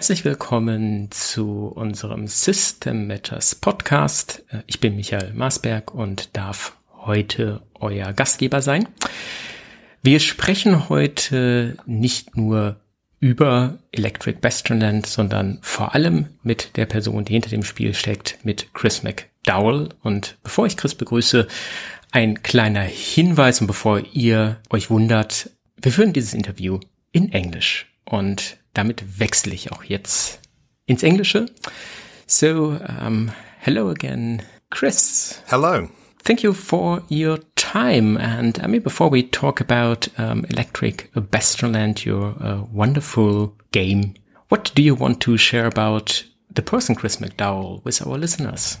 herzlich willkommen zu unserem System Matters Podcast. Ich bin Michael Maasberg und darf heute euer Gastgeber sein. Wir sprechen heute nicht nur über Electric Bastionland, sondern vor allem mit der Person, die hinter dem Spiel steckt, mit Chris McDowell. Und bevor ich Chris begrüße, ein kleiner Hinweis und bevor ihr euch wundert, wir führen dieses Interview in Englisch und damit wechsle ich auch jetzt ins Englische. So, um, hello again, Chris. Hello. Thank you for your time. And I mean, before we talk about um, Electric Bastionland, your uh, wonderful game, what do you want to share about the person Chris McDowall with our listeners?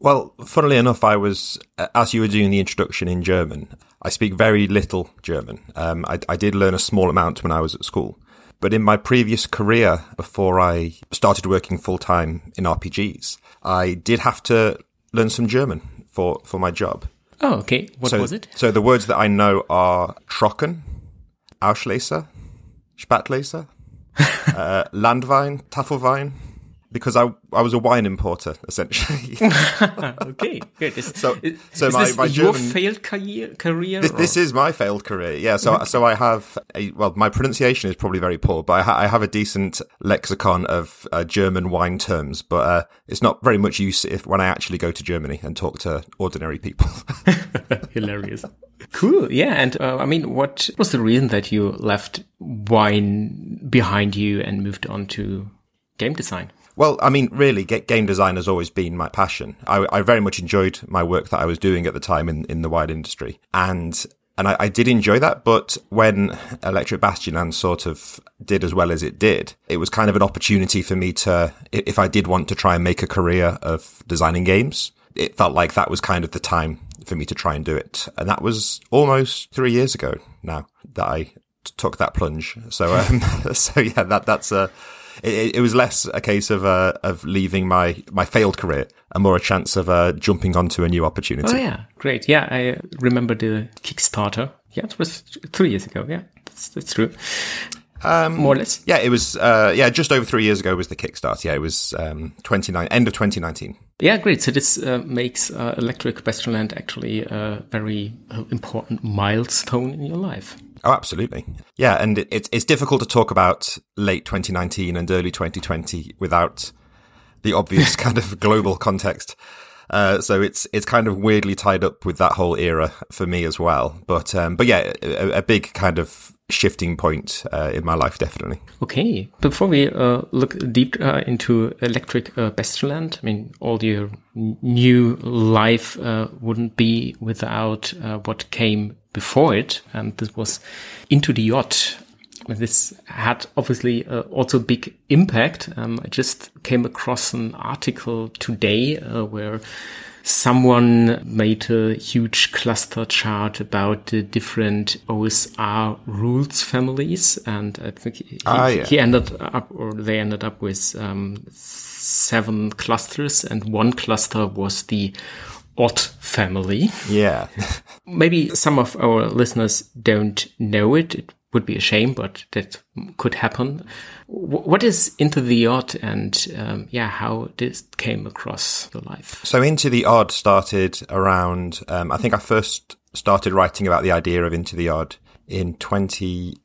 Well, funnily enough, I was, uh, as you were doing the introduction in German, I speak very little German. Um, I, I, did learn a small amount when I was at school. But in my previous career, before I started working full time in RPGs, I did have to learn some German for, for my job. Oh, okay. What so, was it? So the words that I know are Trocken, Auslese, Spätlese, uh, Landwein, Tafelwein, because I I was a wine importer essentially. okay, good. Is, so is, so is my, this my your German, failed career? career this, this, is my failed career. Yeah. So okay. so I have a, well, my pronunciation is probably very poor, but I, ha- I have a decent lexicon of uh, German wine terms, but uh, it's not very much use if when I actually go to Germany and talk to ordinary people. Hilarious. Cool. Yeah. And uh, I mean, what was the reason that you left wine behind you and moved on to game design? Well, I mean, really, game design has always been my passion. I, I, very much enjoyed my work that I was doing at the time in, in the wide industry. And, and I, I did enjoy that. But when Electric Bastionland sort of did as well as it did, it was kind of an opportunity for me to, if I did want to try and make a career of designing games, it felt like that was kind of the time for me to try and do it. And that was almost three years ago now that I took that plunge. So, um, so yeah, that, that's a, it, it was less a case of uh, of leaving my my failed career and more a chance of uh, jumping onto a new opportunity. Oh yeah, great. Yeah, I remember the Kickstarter. Yeah, it was three years ago. Yeah, that's, that's true. Um, more or less. Yeah, it was. Uh, yeah, just over three years ago was the Kickstarter. Yeah, it was um, twenty nine end of twenty nineteen. Yeah, great. So this uh, makes uh, Electric Bastionland actually a very uh, important milestone in your life. Oh, absolutely. Yeah, and it, it's it's difficult to talk about late 2019 and early 2020 without the obvious kind of global context. Uh, so it's it's kind of weirdly tied up with that whole era for me as well. But um, but yeah, a, a, big kind of shifting point uh, in my life, definitely. Okay, before we uh, look deep uh, into Electric uh, Bastionland, I mean, all your new life uh, wouldn't be without uh, what came before it, and this was Into the Odd. This had obviously uh, also big impact. Um, I just came across an article today uh, where someone made a huge cluster chart about the different OSR rules families, and I think he, ah, yeah. he ended up, or they ended up with um, seven clusters, and one cluster was the odd family. Yeah. Maybe some of our listeners don't know it. It would be a shame, but that could happen. what is Into the Odd and, um, yeah, how this came across your life? So Into the Odd started around, um, I think I first started writing about the idea of Into the Odd in 20,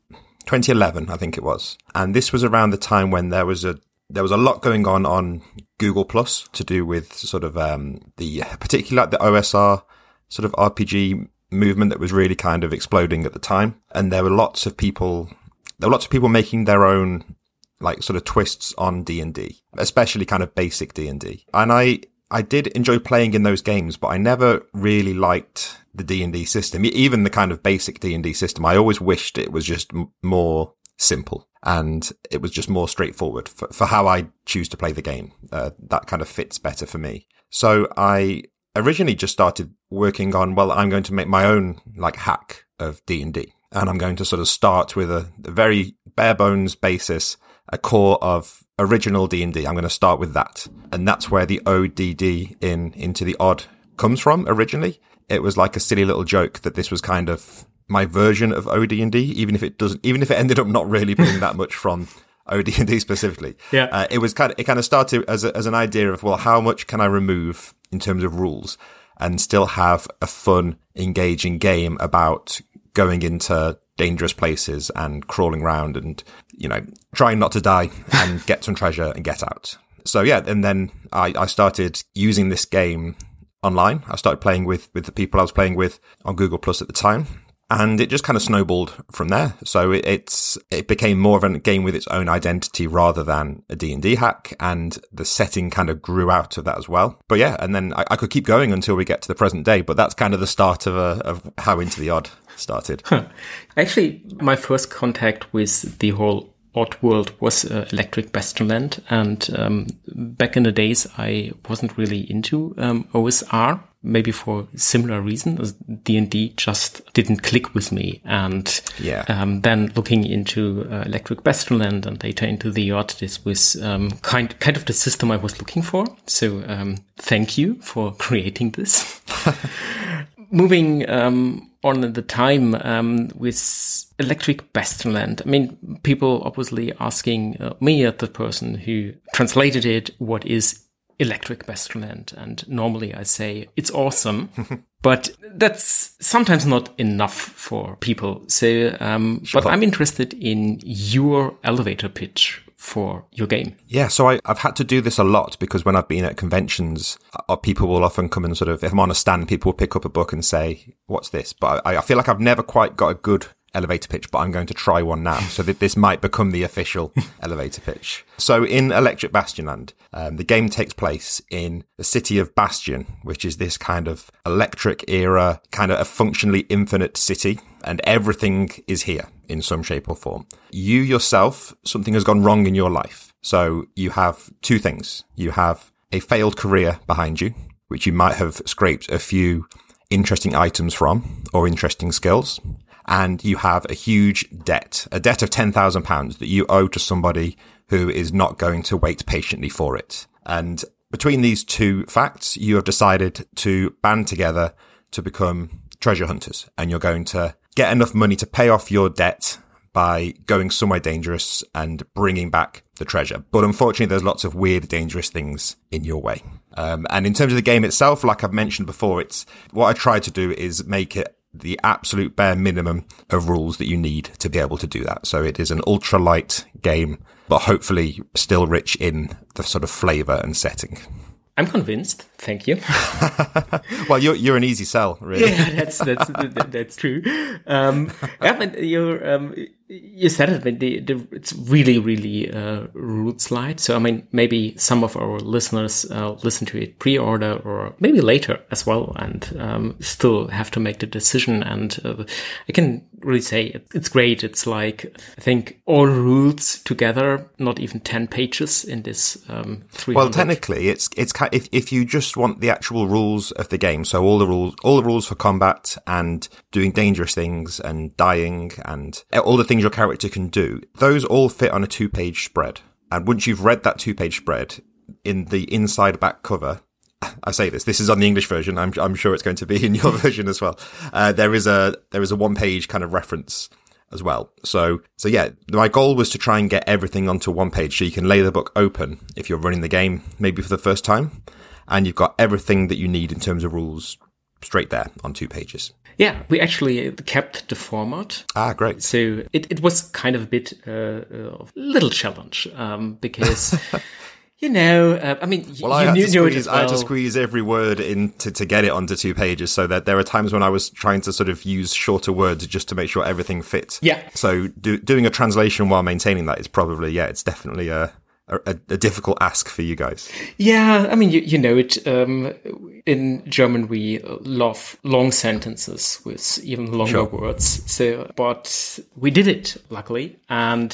2011, I think it was. And this was around the time when there was a there was a lot going on on Google Plus to do with sort of um, the particular the OSR sort of RPG movement that was really kind of exploding at the time, and there were lots of people. There were lots of people making their own like sort of twists on D and D, especially kind of basic D and D. And I I did enjoy playing in those games, but I never really liked the D and D system, even the kind of basic D and D system. I always wished it was just m- more simple and it was just more straightforward for, for how I choose to play the game. Uh, that kind of fits better for me. So I originally just started working on, well, I'm going to make my own like hack of D and D and I'm going to sort of start with a, a very bare bones basis, a core of original D and D. I'm going to start with that. And that's where the ODD in into the odd comes from originally. It was like a silly little joke that this was kind of my version of OD&D, even if it doesn't, even if it ended up not really being that much from OD&D specifically. Yeah. Uh, it was kind of, it kind of started as, a, as an idea of, well, how much can I remove in terms of rules and still have a fun, engaging game about going into dangerous places and crawling around and, you know, trying not to die and get some treasure and get out. So yeah, and then I, I started using this game online. I started playing with, with the people I was playing with on Google Plus at the time. And it just kind of snowballed from there. So it, it's, it became more of a game with its own identity rather than a D&D hack. And the setting kind of grew out of that as well. But yeah, and then I, I could keep going until we get to the present day, but that's kind of the start of, a, of how Into the Odd started. Actually, my first contact with the whole Odd World was uh, Electric Bastionland, and um, back in the days, I wasn't really into um, OSR. Maybe for similar reasons, D and D just didn't click with me. And Yeah. um, then looking into uh, Electric Bastionland and later into the Odd, this was um, kind kind of the system I was looking for. So um, thank you for creating this. moving um, on at the time um, with Electric Bastionland, I mean, people obviously asking uh, me, the person who translated it, what is Electric Bastionland? And normally I say it's awesome. But that's sometimes not enough for people. So, um, but I'm interested in your elevator pitch for your game. Yeah, so I, I've had to do this a lot because when I've been at conventions, uh, people will often come and sort of, if I'm on a stand, people will pick up a book and say, what's this? But I, I feel like I've never quite got a good elevator pitch, but I'm going to try one now. So that this might become the official elevator pitch. So in Electric Bastionland, um, the game takes place in the city of Bastion, which is this kind of electric era, kind of a functionally infinite city. And everything is here in some shape or form. You yourself, something has gone wrong in your life. So you have two things. You have a failed career behind you, which you might have scraped a few interesting items from or interesting skills. And you have a huge debt, a debt of £10,000 that you owe to somebody who is not going to wait patiently for it. And between these two facts, you have decided to band together to become treasure hunters and you're going to get enough money to pay off your debt by going somewhere dangerous and bringing back the treasure. But unfortunately, there's lots of weird, dangerous things in your way. Um, and in terms of the game itself, like I've mentioned before, it's what I try to do is make it the absolute bare minimum of rules that you need to be able to do that. So it is an ultra light game, but hopefully still rich in the sort of flavor and setting. I'm convinced. Thank you. well, you're you're an easy sell, really. Yeah, that's that's that's true. Um, yeah, but you're um, you said it. But the, the, it's really really uh, roots light. So I mean, maybe some of our listeners uh, listen to it pre-order or maybe later as well, and um, still have to make the decision. And uh, I can really say it, it's great. It's like I think all rules together, not even ten pages in this. Um, well, technically, it's it's if if you just want the actual rules of the game, so all the rules, all the rules for combat and doing dangerous things and dying and all the things your character can do, those all fit on a two page spread. And once you've read that two page spread in the inside back cover, I say this. This is on the English version. I'm, I'm sure it's going to be in your version as well. Uh, there is a there is a one page kind of reference as well. So so yeah, my goal was to try and get everything onto one page so you can lay the book open if you're running the game maybe for the first time, and you've got everything that you need in terms of rules straight there on two pages. Yeah, we actually kept the format. Ah, great. So it, it was kind of a bit uh, of a little challenge um, because. You know, uh, I mean, well, you I had, knew, to knew it squeeze, well. I had to squeeze every word in to, to get it onto two pages so that there are times when I was trying to sort of use shorter words just to make sure everything fit. Yeah. So do, doing a translation while maintaining that is probably, yeah, it's definitely a, a, a difficult ask for you guys. Yeah, I mean, you, you know it. Um, in German, we love long sentences with even longer Sure. words. So, but we did it, luckily. And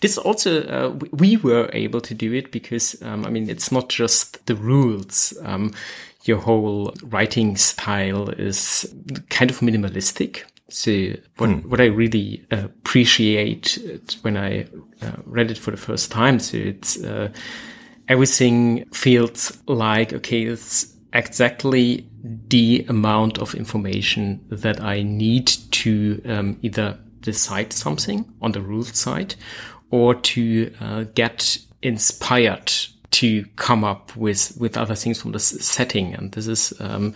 this also, uh, we, we were able to do it because, um, I mean, it's not just the rules. Um, your whole writing style is kind of minimalistic. So what, what I really uh, appreciate when I uh, read it for the first time, so it's uh, everything feels like okay, it's exactly the amount of information that I need to um, either decide something on the rules side, or to uh, get inspired to come up with with other things from the setting and this is um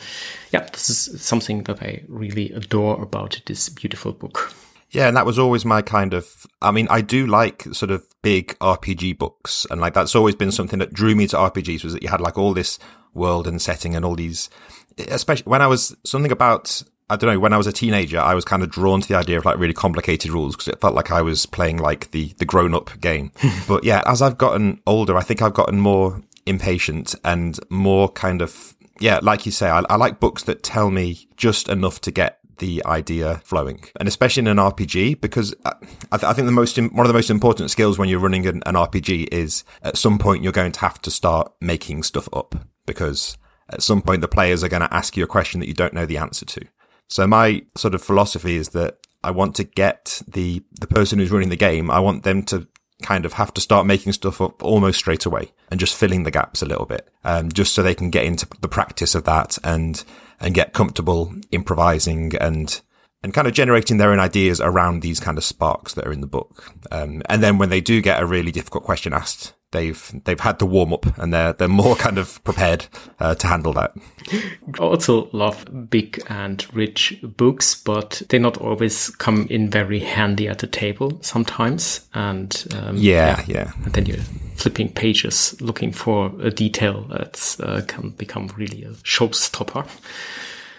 yeah this is something that i really adore about this beautiful book yeah, and that was always my kind of. I mean, I do like sort of big RPG books, and like that's always been something that drew me to RPGs was that you had like all this world and setting and all these. Especially when I was something about I don't know, when I was a teenager, I was kind of drawn to the idea of like really complicated rules because it felt like I was playing like the, the grown up game. but yeah, as I've gotten older, I think I've gotten more impatient and more kind of, yeah, like you say, I, I like books that tell me just enough to get the idea flowing. And especially in an RPG, because uh, I, th- I think the most, one of the most important skills when you're running an, an RPG is at some point you're going to have to start making stuff up because at some point the players are going to ask you a question that you don't know the answer to. So my sort of philosophy is that I want to get the, the person who's running the game, I want them to kind of have to start making stuff up almost straight away and just filling the gaps a little bit, um, just so they can get into the practice of that and, and get comfortable improvising and, and kind of generating their own ideas around these kind of sparks that are in the book. Um, and then when they do get a really difficult question asked, they've they've had the warm up and they're they're more kind of prepared uh, to handle that. I also love big and rich books, but they not always come in very handy at the table sometimes. And um, yeah, yeah, yeah, and then you're flipping pages looking for a detail that uh, can become really a showstopper.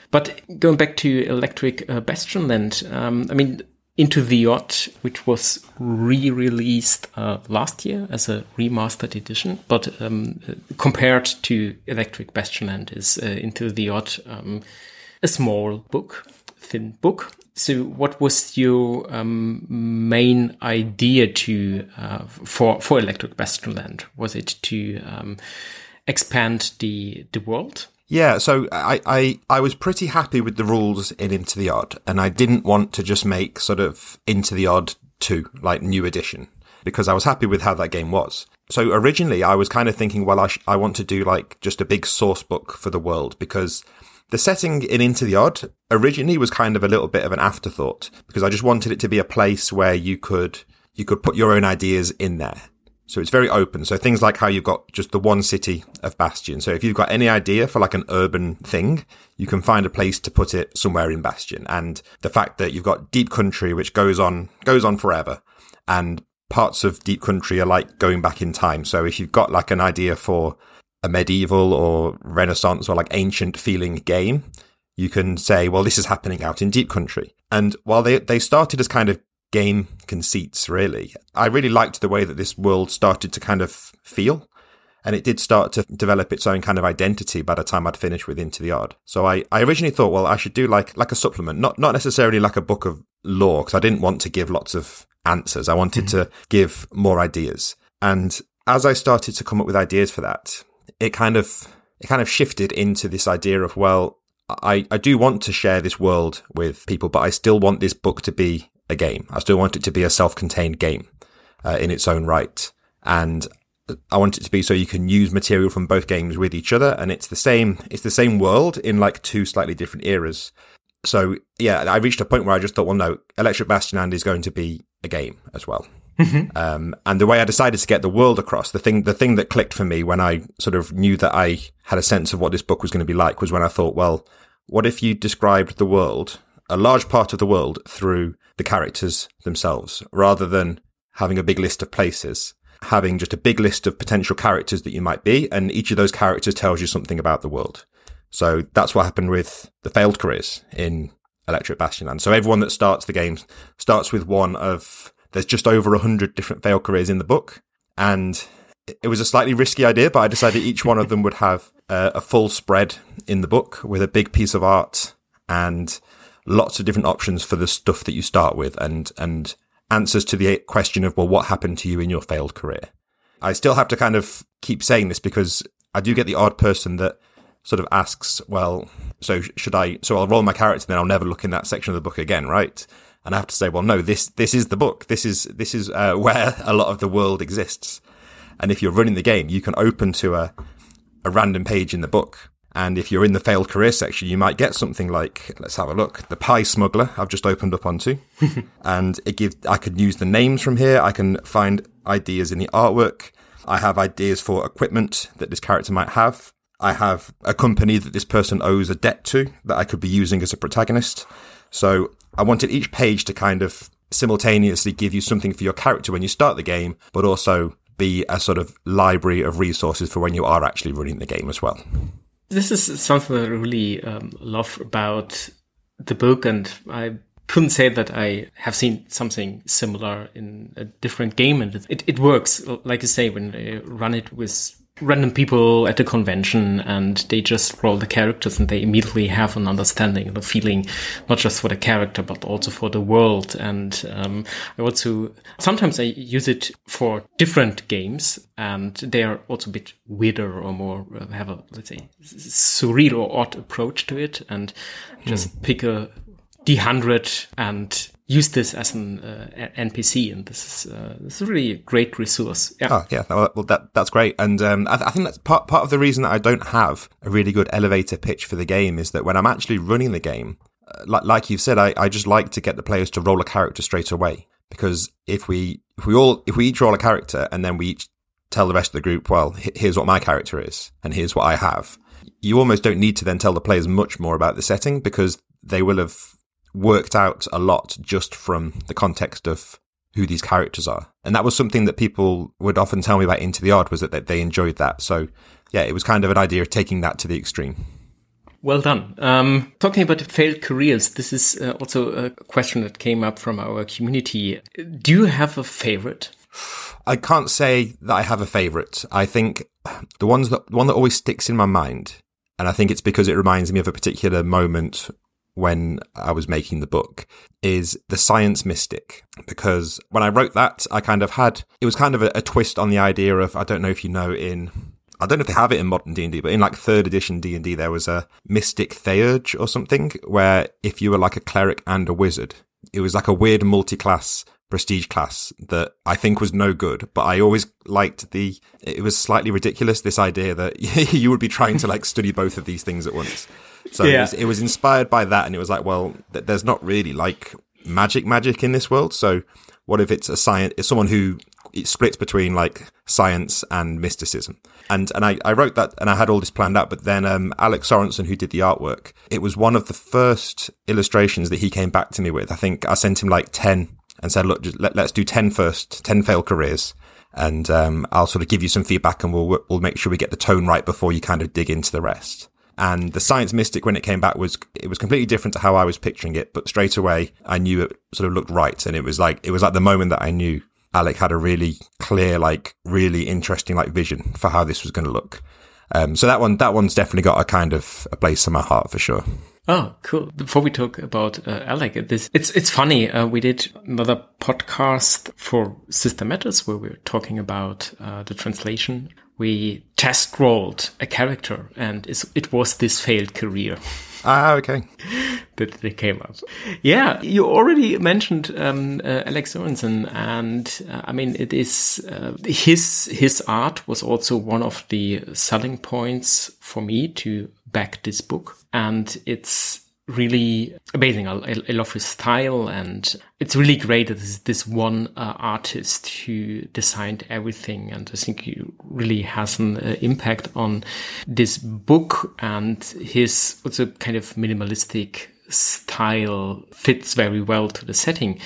But going back to Electric uh, Bastionland, um, I mean, into the Odd, which was re-released uh, last year as a remastered edition, but um, compared to Electric Bastionland, is uh, Into the Odd um, a small book, thin book. So, what was your um, main idea to uh, for for Electric Bastionland? Was it to um, expand the the world? Yeah, so I, I, I was pretty happy with the rules in Into the Odd, and I didn't want to just make sort of Into the Odd 2, like new edition, because I was happy with how that game was. So originally I was kind of thinking, well, I, sh- I want to do like just a big source book for the world because the setting in Into the Odd originally was kind of a little bit of an afterthought because I just wanted it to be a place where you could, you could put your own ideas in there. So it's very open. So things like how you've got just the one city of Bastion. So if you've got any idea for like an urban thing, you can find a place to put it somewhere in Bastion. And the fact that you've got deep country, which goes on, goes on forever. And parts of deep country are like going back in time. So if you've got like an idea for a medieval or renaissance or like ancient feeling game, you can say, well, this is happening out in deep country. And while they, they started as kind of game conceits, really. I really liked the way that this world started to kind of feel. And it did start to develop its own kind of identity by the time I'd finished with Into the Odd. So I, I originally thought, well, I should do like, like a supplement, not, not necessarily like a book of lore, because I didn't want to give lots of answers. I wanted mm-hmm. to give more ideas. And as I started to come up with ideas for that, it kind of, it kind of shifted into this idea of, well, I, I do want to share this world with people, but I still want this book to be a game. I still want it to be a self-contained game uh, in its own right. And I want it to be so you can use material from both games with each other. And it's the same, it's the same world in like two slightly different eras. So yeah, I reached a point where I just thought, well, no, Electric Bastionland is going to be a game as well. Mm-hmm. Um, and the way I decided to get the world across, the thing, the thing that clicked for me when I sort of knew that I had a sense of what this book was going to be like was when I thought, well, what if you described the world a large part of the world through the characters themselves, rather than having a big list of places, having just a big list of potential characters that you might be, and each of those characters tells you something about the world. So that's what happened with the failed careers in Electric Bastionland. So everyone that starts the game starts with one of, there's just over a hundred different failed careers in the book. And it was a slightly risky idea, but I decided each one of them would have a full spread in the book with a big piece of art and lots of different options for the stuff that you start with and, and answers to the question of, well, what happened to you in your failed career? I still have to kind of keep saying this because I do get the odd person that sort of asks, well, so should I, so I'll roll my character and then I'll never look in that section of the book again, right? And I have to say, well, no, this, this is the book. This is, this is, uh, where a lot of the world exists. And if you're running the game, you can open to a, a random page in the book And if you're in the failed career section, you might get something like, let's have a look, the pie smuggler I've just opened up onto. and it gives, I could use the names from here. I can find ideas in the artwork. I have ideas for equipment that this character might have. I have a company that this person owes a debt to that I could be using as a protagonist. So I wanted each page to kind of simultaneously give you something for your character when you start the game, but also be a sort of library of resources for when you are actually running the game as well. This is something that I really um, love about the book, and I couldn't say that I have seen something similar in a different game, and it, it works. Like you say, when you run it with random people at a convention and they just roll the characters and they immediately have an understanding and a feeling not just for the character but also for the world and um, i also sometimes i use it for different games and they are also a bit weirder or more uh, have a let's say surreal or odd approach to it and just hmm. pick a d100 and use this as an uh, NPC, and this is uh, this is really a great resource. Yeah, oh, yeah. Well, that that's great, and um, I, th- I, think that's part part of the reason that I don't have a really good elevator pitch for the game is that when I'm actually running the game, uh, like like you've said, I, I just like to get the players to roll a character straight away because if we if we all if we each roll a character and then we each tell the rest of the group, well, here's what my character is and here's what I have. You almost don't need to then tell the players much more about the setting because they will have worked out a lot just from the context of who these characters are. And that was something that people would often tell me about Into the Odd was that they enjoyed that. So yeah, it was kind of an idea of taking that to the extreme. Well done. Um, talking about failed careers, this is uh, also a question that came up from our community. Do you have a favorite? I can't say that I have a favorite. I think the ones that the one that always sticks in my mind, and I think it's because it reminds me of a particular moment when I was making the book is the science mystic. Because when I wrote that, I kind of had, it was kind of a, a twist on the idea of, I don't know if you know in, I don't know if they have it in modern D&D, but in like third edition D&D, there was a mystic theurge or something where if you were like a cleric and a wizard, it was like a weird multi-class prestige class that I think was no good, but I always liked the, it was slightly ridiculous, this idea that you would be trying to like study both of these things at once. So yeah. it, was, it, was, inspired by that. And it was like, well, th- there's not really like magic magic in this world. So what if it's a science, it's someone who it splits between like science and mysticism. And, and I, I wrote that and I had all this planned out, but then, um, Alec Sorensen, who did the artwork, it was one of the first illustrations that he came back to me with. I think I sent him like 10 and said, look, just let, us do 10 first, 10 failed careers. And, um, I'll sort of give you some feedback and we'll, we'll make sure we get the tone right before you kind of dig into the rest. And the science mystic, when it came back, was it was completely different to how I was picturing it. But straight away, I knew it sort of looked right, and it was like it was like the moment that I knew Alec had a really clear, like really interesting, like vision for how this was going to look. Um, so that one, that one's definitely got a kind of a place in my heart for sure. Oh, cool. Before we talk about uh, Alec, this it's it's funny. Uh, we did another podcast for System Matters where we are talking about uh, the translation we test rolled a character and it was this failed career. Ah, okay. that they came up. Yeah, you already mentioned um, uh, Alec Sorensen, and uh, I mean, it is uh, his his art was also one of the selling points for me to back this book, and it's really amazing. I, I, love his style, and it's really great that this, this one uh, artist who designed everything, and I think he really has an uh, impact on this book, and his also kind of minimalistic style fits very well to the setting.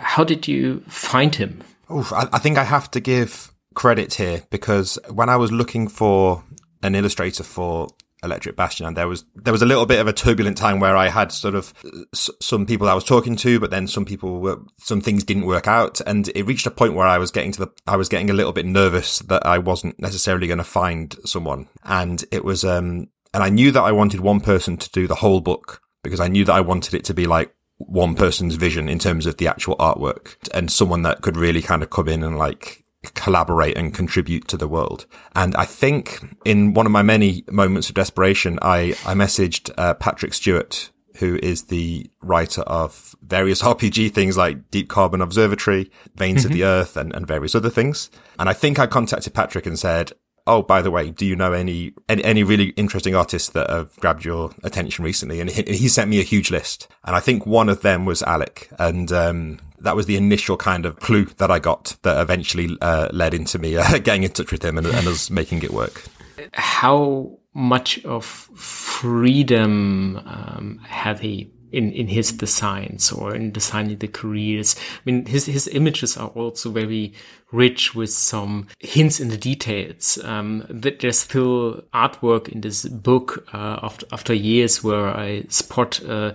How did you find him? Oof, I, I think I have to give credit here because when I was looking for an illustrator for Electric Bastion, and there was there was a little bit of a turbulent time where I had sort of s- some people I was talking to, but then some people were some things didn't work out, and it reached a point where I was getting to the I was getting a little bit nervous that I wasn't necessarily going to find someone, and it was um and I knew that I wanted one person to do the whole book because I knew that I wanted it to be like one person's vision in terms of the actual artwork and someone that could really kind of come in and like collaborate and contribute to the world. And I think in one of my many moments of desperation, I, I messaged uh, Patrick Stuart, who is the writer of various RPG things like Deep Carbon Observatory, Veins mm-hmm. of the Earth, and, and various other things. And I think I contacted Patrick and said, "Oh, by the way, do you know any any, any really interesting artists that have grabbed your attention recently?" And he, he, sent me a huge list, and I think one of them was Alec, and um, that was the initial kind of clue that I got that eventually uh, led into me uh, getting in touch with him and, and us making it work. How much of freedom um, had he in, in his designs or in designing the careers. I mean, his, his images are also very rich with some hints in the details. Um, there's still artwork in this book, uh, after, after years where I spot, uh,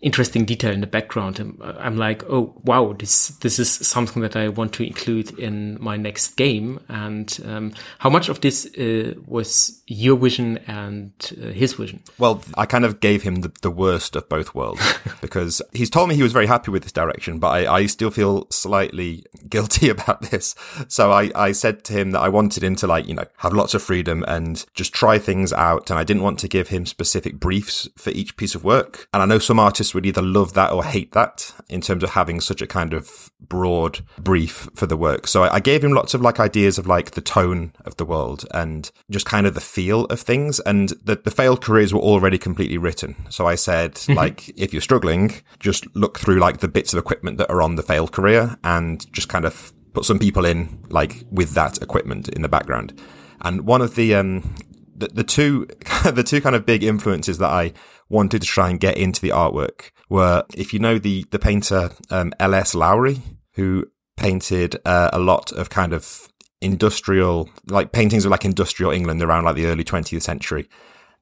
interesting detail in the background. I'm, I'm, like, oh wow, this this is something that I want to include in my next game. And um, how much of this uh, was your vision and uh, his vision? Well, I kind of gave him the, the worst of both worlds because he's told me he was very happy with this direction, but I, I still feel slightly guilty about this. So I, I said to him that I wanted him to like, you know, have lots of freedom and just try things out. And I didn't want to give him specific briefs for each piece of work. And I know some artists artists would either love that or hate that in terms of having such a kind of broad brief for the work. So I, I gave him lots of like ideas of like the tone of the world and just kind of the feel of things. And the, the failed careers were already completely written. So I said, mm-hmm. like, if you're struggling, just look through like the bits of equipment that are on the failed career and just kind of put some people in like with that equipment in the background. And one of the, um, the, the two, the two kind of big influences that I wanted to try and get into the artwork were, if you know the, the painter, um, L.S. Lowry, who painted, uh, a lot of kind of industrial, like paintings of like industrial England around like the early 20th century.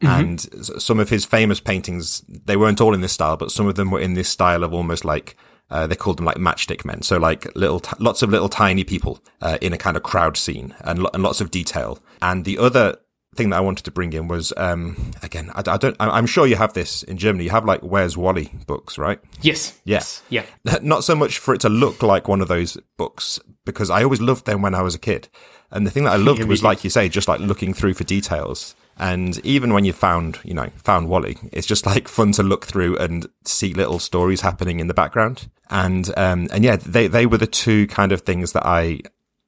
Mm-hmm. And some of his famous paintings, they weren't all in this style, but some of them were in this style of almost like, uh, they called them like matchstick men. So like little, t- lots of little tiny people, uh, in a kind of crowd scene and, lo- and lots of detail. And the other thing that I wanted to bring in was um, again I, I, don't I'm sure you have this in Germany. You have like Where's Wally books right? Yes. Yes. Yeah. Not so much for it to look like one of those books because I always loved them when I was a kid. And the thing that I loved was like you say just like looking through for details. And even when you found you know found Wally it's just like fun to look through and see little stories happening in the background. And um and yeah they they were the two kind of things that I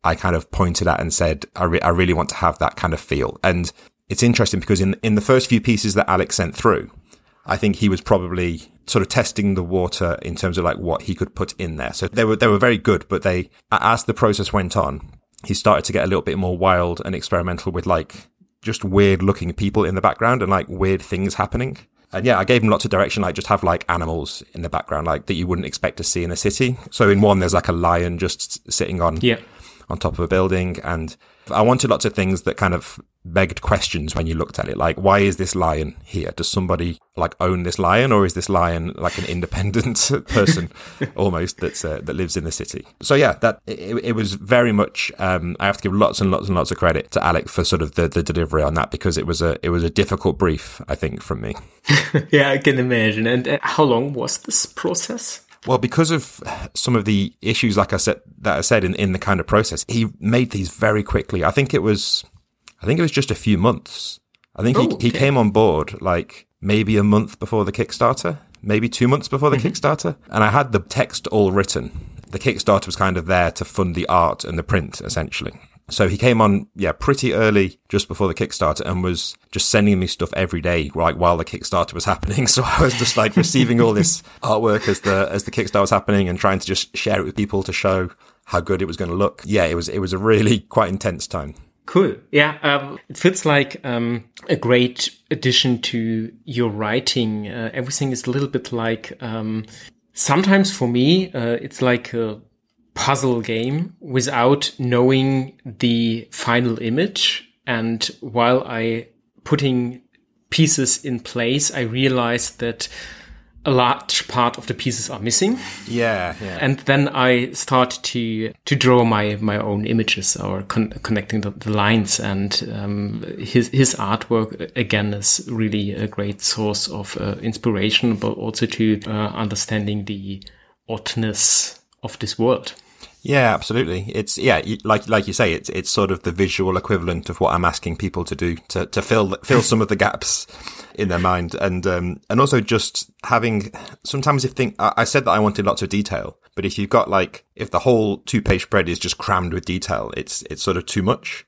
I kind of pointed at and said, I, re- I really want to have that kind of feel. And it's interesting because in, in the first few pieces that Alec sent through, I think he was probably sort of testing the water in terms of like what he could put in there. So they were, they were very good, but they, as the process went on, he started to get a little bit more wild and experimental with like just weird looking people in the background and like weird things happening. And yeah, I gave him lots of direction, like just have like animals in the background, like that you wouldn't expect to see in a city. So in one, there's like a lion just sitting on yeah on top of a building. And I wanted lots of things that kind of begged questions when you looked at it. Like, why is this lion here? Does somebody like own this lion or is this lion like an independent person almost that's, uh, that lives in the city? So yeah, that it, it was very much, um, I have to give lots and lots and lots of credit to Alec for sort of the, the delivery on that because it was a, it was a difficult brief, I think, from me. yeah, I can imagine. And uh, how long was this process? Well, because of some of the issues, like I said, that I said in, in the kind of process, he made these very quickly. I think it was, I think it was just a few months. I think oh, he, okay. he came on board like maybe a month before the Kickstarter, maybe two months before the mm-hmm. Kickstarter. And I had the text all written. The Kickstarter was kind of there to fund the art and the print, essentially. So he came on, yeah, pretty early just before the Kickstarter and was just sending me stuff every day, like while the Kickstarter was happening. So I was just like receiving all this artwork as the, as the Kickstarter was happening and trying to just share it with people to show how good it was going to look. Yeah, it was, it was a really quite intense time. Cool. Yeah. Um, it feels like, um, a great addition to your writing. Uh, everything is a little bit like, um, sometimes for me, uh, it's like a, puzzle game without knowing the final image. And while I putting pieces in place, I realized that a large part of the pieces are missing. Yeah, yeah. And then I start to to draw my my own images or con connecting the, the, lines. And um, his his artwork again is really a great source of uh, inspiration, but also to uh, understanding the oddness of this world. Yeah, absolutely. It's yeah, like like you say, it's it's sort of the visual equivalent of what I'm asking people to do to to fill fill some of the gaps in their mind, and um and also just having sometimes if think I said that I wanted lots of detail, but if you've got like if the whole two page spread is just crammed with detail, it's it's sort of too much.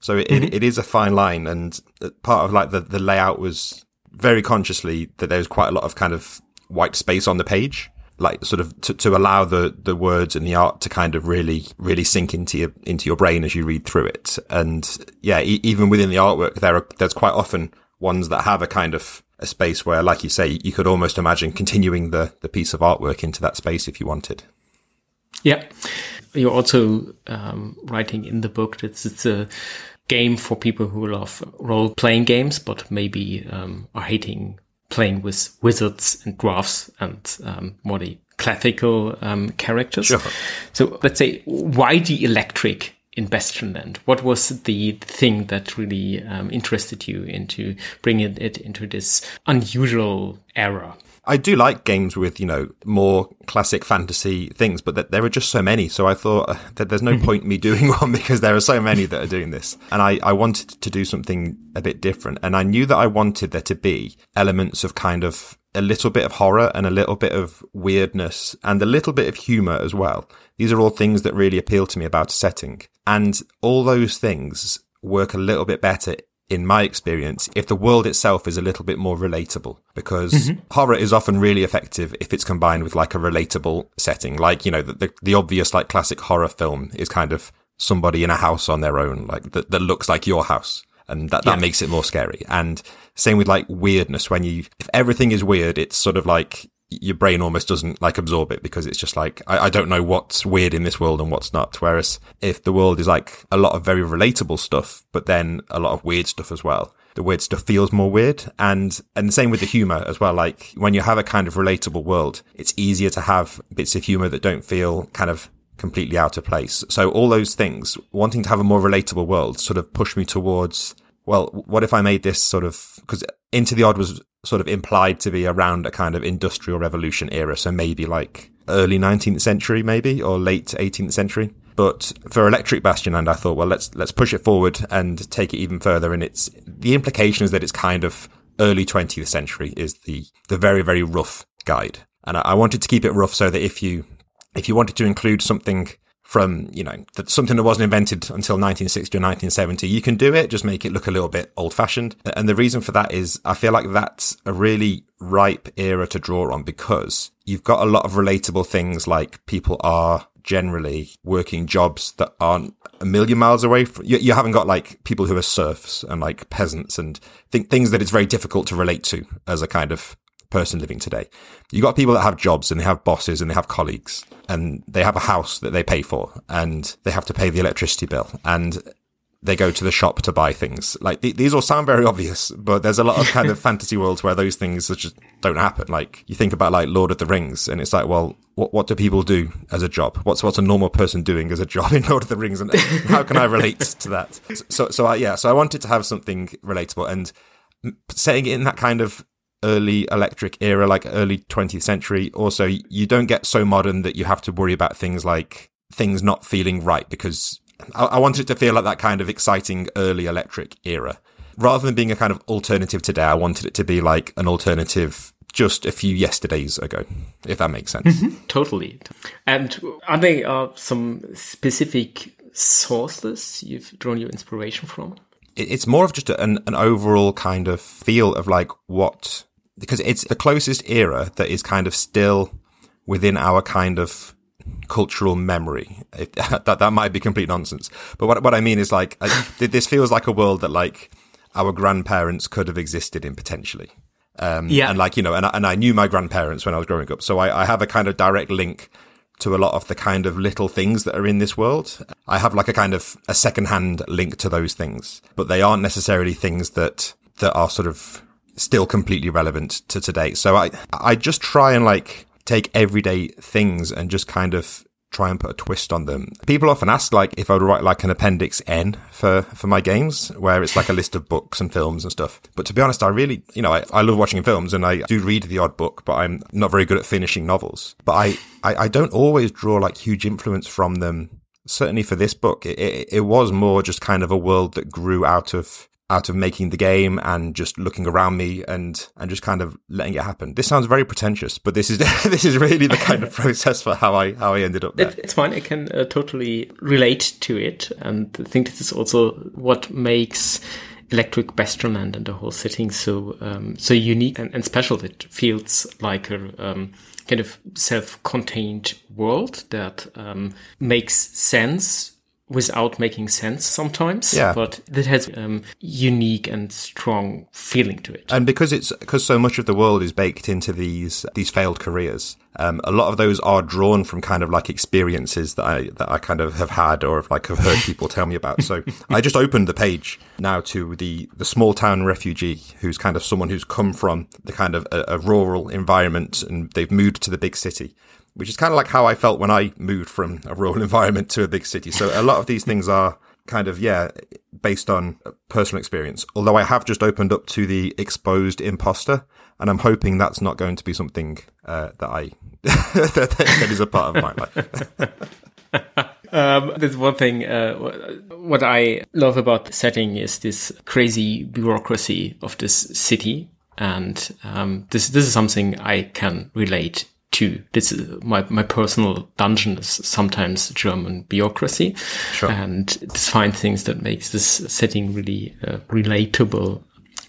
So it, mm-hmm. it, it is a fine line. And part of like the, the layout was very consciously that there was quite a lot of kind of white space on the page like sort of to, to allow the, the words and the art to kind of really, really sink into your, into your brain as you read through it. And yeah, e- even within the artwork, there are, there's quite often ones that have a kind of a space where, like you say, you could almost imagine continuing the, the piece of artwork into that space if you wanted. Yeah. You're also um, writing in the book that it's a game for people who love role playing games, but maybe um, are hating playing with wizards and dwarfs and um, more the classical um, characters. Sure. So let's say, why the electric in Bastionland? What was the thing that really um, interested you into bringing it into this unusual era? I do like games with, you know, more classic fantasy things, but that there are just so many. So I thought uh, that there's no mm-hmm. point me doing one because there are so many that are doing this. And I, I wanted to do something a bit different. And I knew that I wanted there to be elements of kind of a little bit of horror and a little bit of weirdness and a little bit of humor as well. These are all things that really appeal to me about a setting. And all those things work a little bit better in my experience, if the world itself is a little bit more relatable, because mm-hmm. horror is often really effective if it's combined with like a relatable setting. Like, you know, the, the, the, obvious like classic horror film is kind of somebody in a house on their own, like that, that looks like your house. And that, that yeah. makes it more scary. And same with like weirdness. When you, if everything is weird, it's sort of like your brain almost doesn't like absorb it because it's just like, I, I, don't know what's weird in this world and what's not. Whereas if the world is like a lot of very relatable stuff, but then a lot of weird stuff as well, the weird stuff feels more weird. And, and the same with the humor as well. Like when you have a kind of relatable world, it's easier to have bits of humor that don't feel kind of completely out of place. So all those things, wanting to have a more relatable world sort of push me towards well, what if I made this sort of, because Into the Odd was sort of implied to be around a kind of industrial revolution era. So maybe like early 19th century, maybe, or late 18th century. But for Electric Bastionland I thought, well, let's, let's push it forward and take it even further. And it's, the implication is that it's kind of early 20th century is the, the very, very rough guide. And I, I wanted to keep it rough so that if you, if you wanted to include something from, you know, something that wasn't invented until 1960 or 1970. You can do it, just make it look a little bit old fashioned. And the reason for that is I feel like that's a really ripe era to draw on because you've got a lot of relatable things like people are generally working jobs that aren't a million miles away from, you, you haven't got like people who are serfs and like peasants and th- things that it's very difficult to relate to as a kind of person living today. You got people that have jobs and they have bosses and they have colleagues and they have a house that they pay for and they have to pay the electricity bill and they go to the shop to buy things. Like th- these all sound very obvious, but there's a lot of kind of fantasy worlds where those things just don't happen. Like you think about like Lord of the Rings and it's like, well, what, what do people do as a job? What's, what's a normal person doing as a job in Lord of the Rings? And how can I relate to that? So, so I, yeah, so I wanted to have something relatable and setting it in that kind of early electric era, like early 20th century. Also, you don't get so modern that you have to worry about things like things not feeling right because I, I wanted it to feel like that kind of exciting early electric era. Rather than being a kind of alternative today, I wanted it to be like an alternative just a few yesterdays ago, if that makes sense. Mm-hmm. Totally. And are there uh, some specific sources you've drawn your inspiration from? It's more of just an, an overall kind of feel of like what because it's the closest era that is kind of still within our kind of cultural memory. If, that that might be complete nonsense, but what what I mean is like I, this feels like a world that like our grandparents could have existed in potentially. Um, yeah, and like you know, and I, and I knew my grandparents when I was growing up, so I, I have a kind of direct link to a lot of the kind of little things that are in this world. I have like a kind of a second-hand link to those things, but they aren't necessarily things that that are sort of still completely relevant to today. So I, I just try and like take everyday things and just kind of try and put a twist on them. People often ask like if I would write like an appendix N for, for my games where it's like a list of books and films and stuff. But to be honest, I really, you know, I, I love watching films and I do read the odd book, but I'm not very good at finishing novels. But I, I, I don't always draw like huge influence from them. Certainly for this book, it, it, it was more just kind of a world that grew out of out of making the game and just looking around me and and just kind of letting it happen. This sounds very pretentious, but this is this is really the kind of process for how I how I ended up there. It, it's fine. I can uh, totally relate to it, and I think this is also what makes electric Bastionland and the whole setting so um, so unique and, and, special. It feels like a um, kind of self-contained world that um, makes sense without making sense sometimes. Yeah. But it has um, unique and strong feeling to it. And because it's because so much of the world is baked into these these failed careers, um, a lot of those are drawn from kind of like experiences that I that I kind of have had or have like have heard people tell me about. So I just opened the page now to the the small town refugee who's kind of someone who's come from the kind of a, a rural environment and they've moved to the big city which is kind of like how I felt when I moved from a rural environment to a big city. So a lot of these things are kind of, yeah, based on personal experience. Although I have just opened up to the exposed imposter, and I'm hoping that's not going to be something uh, that I that, that is a part of my life. Um, there's one thing. Uh, what I love about the setting is this crazy bureaucracy of this city, and um, this this is something I can relate too. This is my, my personal dungeon is sometimes German bureaucracy sure. and this fine things that makes this setting really uh, relatable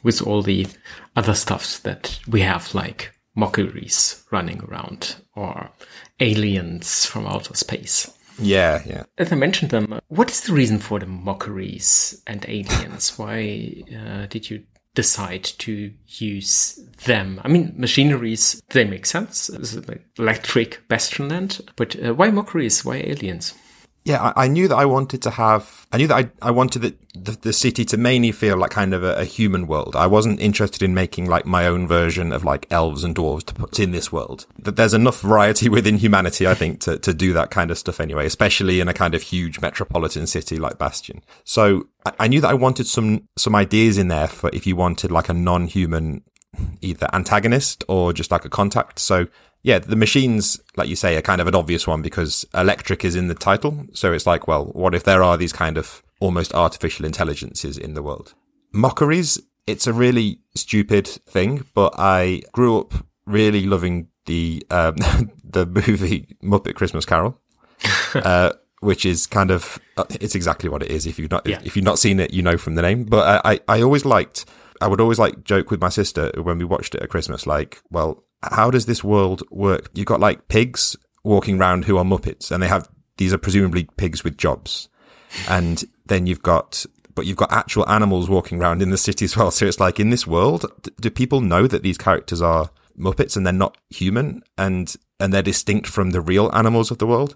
with all the other stuffs that we have like mockeries running around or aliens from outer space. Yeah, yeah. As I mentioned them, what is the reason for the mockeries and aliens? Why uh, did you decide to use them. I mean, machineries, they make sense. Electric Bastionland, but uh, why mockeries? Why aliens? Yeah, I, I, knew that I wanted to have, I knew that I, I wanted the, the, the city to mainly feel like kind of a, a, human world. I wasn't interested in making like my own version of like elves and dwarves to put in this world. That there's enough variety within humanity, I think, to, to do that kind of stuff anyway, especially in a kind of huge metropolitan city like Bastion. So I, I knew that I wanted some, some ideas in there for if you wanted like a non-human either antagonist or just like a contact. So yeah, the machines, like you say, are kind of an obvious one because electric is in the title. So it's like, well, what if there are these kind of almost artificial intelligences in the world? Mockeries, it's a really stupid thing, but I grew up really loving the, um, the movie Muppet Christmas Carol. uh, which is kind of, uh, it's exactly what it is. If you've not, yeah. if you've not seen it, you know from the name, but I, I, I always liked, I would always like joke with my sister when we watched it at Christmas, like, well, how does this world work? You've got like pigs walking around who are Muppets and they have, these are presumably pigs with jobs. And then you've got, but you've got actual animals walking around in the city as well. So it's like in this world, do people know that these characters are Muppets and they're not human and, and they're distinct from the real animals of the world?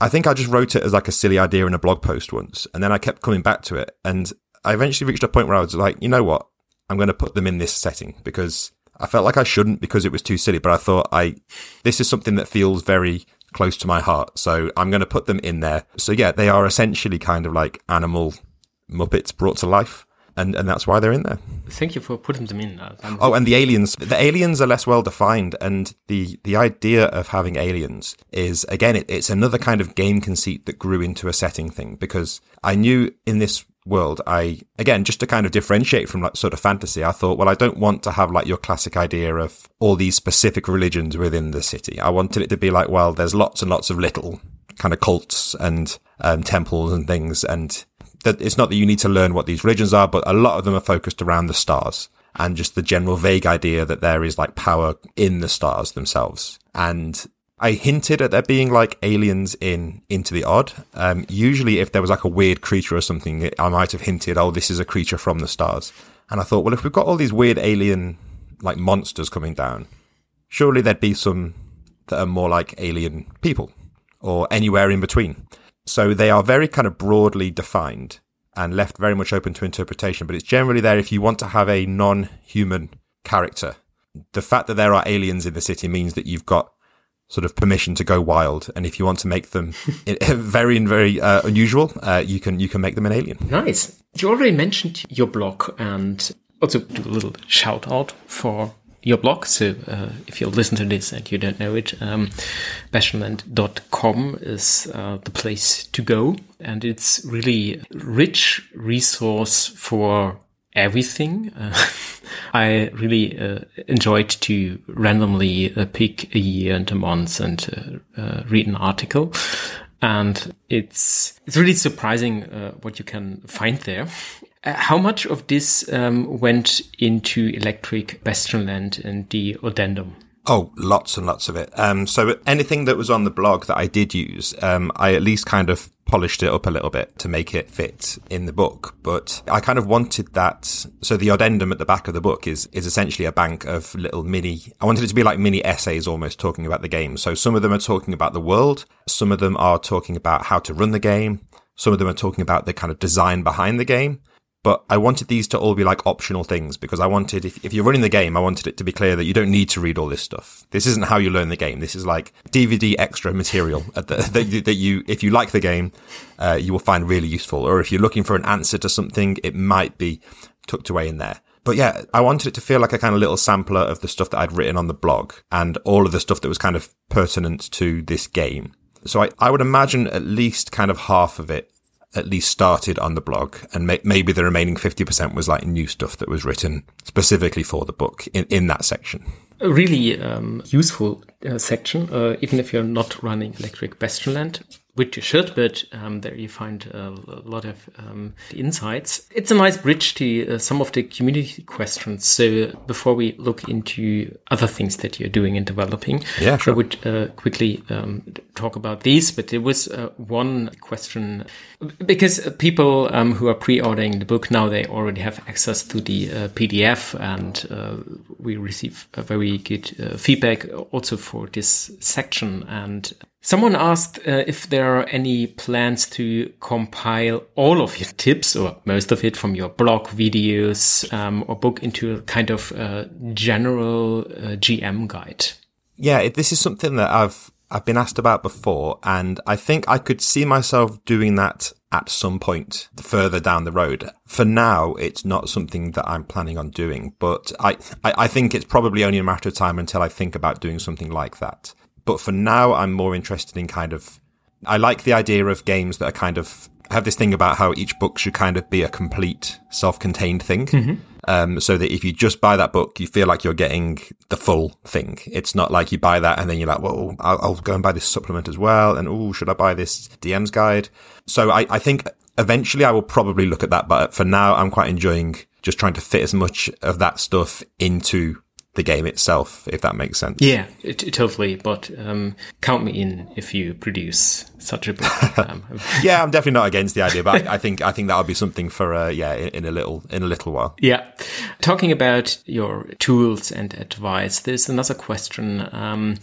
I think I just wrote it as like a silly idea in a blog post once. And then I kept coming back to it. And I eventually reached a point where I was like, you know what? I'm going to put them in this setting because I felt like I shouldn't because it was too silly, but I thought I, this is something that feels very close to my heart. So I'm going to put them in there. So yeah, they are essentially kind of like animal Muppets brought to life. And, and that's why they're in there. Thank you for putting them in. Uh, oh, and the aliens. The aliens are less well defined, and the the idea of having aliens is again, it, it's another kind of game conceit that grew into a setting thing. Because I knew in this world, I, again, just to kind of differentiate from like sort of fantasy, I thought, well, I don't want to have like your classic idea of all these specific religions within the city. I wanted it to be like, well, there's lots and lots of little kind of cults and um, temples and things. And that it's not that you need to learn what these religions are, but a lot of them are focused around the stars and just the general vague idea that there is like power in the stars themselves. And I hinted at there being like aliens in Into the Odd. Um, usually if there was like a weird creature or something, I might have hinted, oh, this is a creature from the stars. And I thought, well, if we've got all these weird alien like monsters coming down, surely there'd be some that are more like alien people or anywhere in between. So they are very kind of broadly defined and left very much open to interpretation, but it's generally there if you want to have a non-human character. The fact that there are aliens in the city means that you've got sort of permission to go wild. And if you want to make them very, and very uh, unusual, uh, you can you can make them an alien. Nice. You already mentioned your blog and also do a little shout out for your blog. So uh, if you listen to this and you don't know it, um, bastionland.com is uh, the place to go. And it's really rich resource for everything. Uh, I really uh, enjoyed to randomly uh, pick a year and a month and uh, uh, read an article. And it's, it's really surprising uh, what you can find there. how much of this um, went into Electric Bastionland and the addendum? Oh, lots and lots of it. Um, so anything that was on the blog that I did use, um, I at least kind of polished it up a little bit to make it fit in the book. But I kind of wanted that. So the addendum at the back of the book is, is essentially a bank of little mini, I wanted it to be like mini essays almost talking about the game. So some of them are talking about the world. Some of them are talking about how to run the game. Some of them are talking about the kind of design behind the game. But I wanted these to all be like optional things because I wanted, if, if you're running the game, I wanted it to be clear that you don't need to read all this stuff. This isn't how you learn the game. This is like DVD extra material that, that, that you, if you like the game, uh, you will find really useful. Or if you're looking for an answer to something, it might be tucked away in there. But yeah, I wanted it to feel like a kind of little sampler of the stuff that I'd written on the blog and all of the stuff that was kind of pertinent to this game. So I, I would imagine at least kind of half of it at least started on the blog and may- maybe the remaining 50% was like new stuff that was written specifically for the book in, in that section. Really um, useful uh, section, uh, even if you're not running Electric Bastionland which you should, but um, there you find a, lot of um, insights. It's a nice bridge to uh, some of the community questions. So before we look into other things that you're doing and developing, yeah, sure. I would uh, quickly um, talk about these. But there was uh, one question because people um, who are pre-ordering the book now they already have access to the uh, PDF, and uh, we receive a very good uh, feedback also for this section and Someone asked uh, if there are any plans to compile all of your tips or most of it from your blog videos um, or book into a kind of uh, general uh, GM guide. Yeah, this is something that I've I've been asked about before, and I think I could see myself doing that at some point further down the road. For now, it's not something that I'm planning on doing, but I, I, I think it's probably only a matter of time until I think about doing something like that. But for now, I'm more interested in kind of, I like the idea of games that are kind of, have this thing about how each book should kind of be a complete self-contained thing. Mm-hmm. Um, so that if you just buy that book, you feel like you're getting the full thing. It's not like you buy that and then you're like, well, I'll, I'll go and buy this supplement as well. And oh, should I buy this DM's guide? So I, I think eventually I will probably look at that. But for now, I'm quite enjoying just trying to fit as much of that stuff into the game itself, if that makes sense. Yeah, it, it, totally. But um, count me in if you produce such a book. Um, yeah, I'm definitely not against the idea, but I, I think I think that would be something for uh, yeah in, in, a little in a little while. Yeah, talking about your tools and advice, there's another question. Um,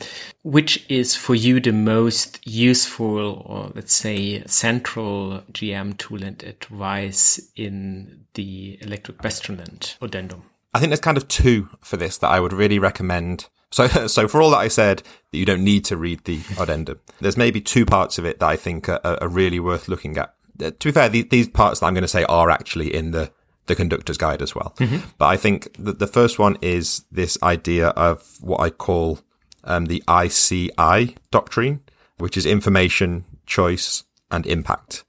which is for you the most useful or let's say central GM tool and advice in the Electric Bastionland addendum? I think there's kind of two for this that I would really recommend. So, so for all that I said, that you don't need to read the addendum, there's maybe two parts of it that I think are, are really worth looking at. Uh, to be fair, these, these parts that I'm going to say are actually in the the conductor's guide as well. Mm-hmm. But I think that the first one is this idea of what I call um, the ICI doctrine, which is information, choice, and impact.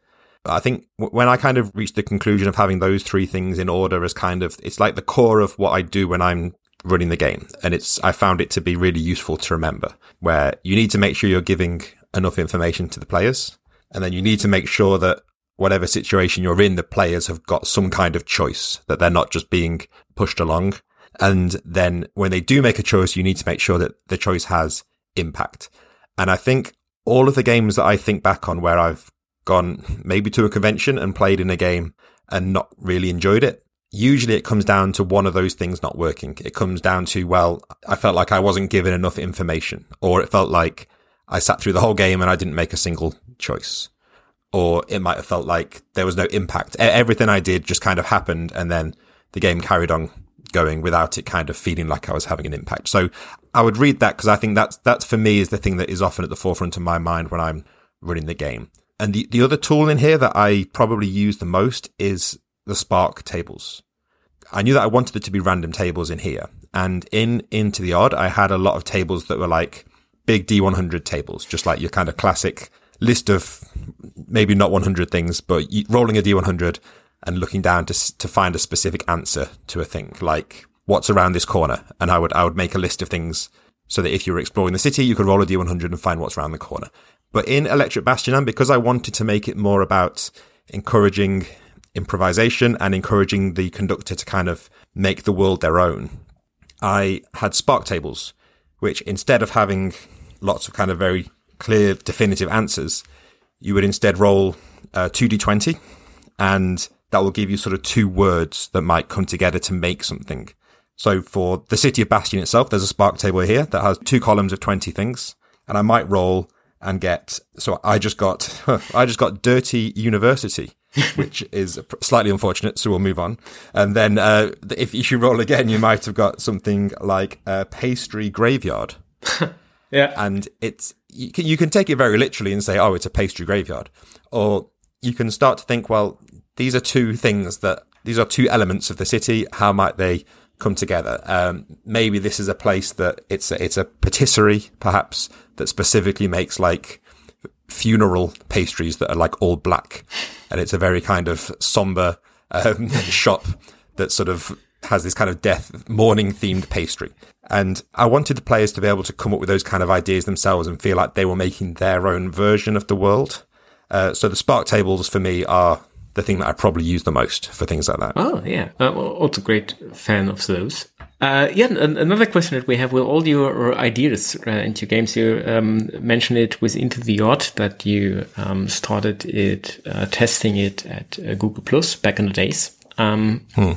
I think when I kind of reached the conclusion of having those three things in order as kind of, it's like the core of what I do when I'm running the game. And it's, I found it to be really useful to remember where you need to make sure you're giving enough information to the players. And then you need to make sure that whatever situation you're in, the players have got some kind of choice, that they're not just being pushed along. And then when they do make a choice, you need to make sure that the choice has impact. And I think all of the games that I think back on where I've gone maybe to a convention and played in a game and not really enjoyed it. Usually it comes down to one of those things not working. It comes down to, well, I felt like I wasn't given enough information or it felt like I sat through the whole game and I didn't make a single choice. Or it might have felt like there was no impact. Everything I did just kind of happened and then the game carried on going without it kind of feeling like I was having an impact. So I would read that because I think that's, that's for me is the thing that is often at the forefront of my mind when I'm running the game. And the, the other tool in here that I probably use the most is the Spark tables. I knew that I wanted it to be random tables in here. And in Into the Odd, I had a lot of tables that were like big D100 tables, just like your kind of classic list of maybe not 100 things, but rolling a D100 and looking down to to find a specific answer to a thing, like what's around this corner, and I would I would make a list of things so that if you were exploring the city, you could roll a d100 and find what's around the corner. But in Electric Bastion, and because I wanted to make it more about encouraging improvisation and encouraging the conductor to kind of make the world their own, I had spark tables, which instead of having lots of kind of very clear, definitive answers, you would instead roll uh, 2d20 and that will give you sort of two words that might come together to make something. So for the city of Bastion itself, there's a spark table here that has two columns of 20 things and I might roll and get, so I just got, I just got dirty university, which is slightly unfortunate. So we'll move on. And then, uh, if, if you roll again, you might have got something like a pastry graveyard. yeah. And it's, you can, you can take it very literally and say, oh, it's a pastry graveyard. Or you can start to think, well, these are two things that, these are two elements of the city. How might they come together? Um, maybe this is a place that it's a, it's a patisserie, perhaps, that specifically makes like funeral pastries that are like all black. And it's a very kind of somber, um, shop that sort of has this kind of death mourning themed pastry. And I wanted the players to be able to come up with those kind of ideas themselves and feel like they were making their own version of the world. Uh, so the spark tables for me are the thing that I probably use the most for things like that. Oh yeah, uh, also great fan of those. Uh, yeah, another question that we have with all your ideas uh, into games, you um, mentioned it with Into the Odd that you um, started it, uh, testing it at uh, Google Plus back in the days. Um, hmm.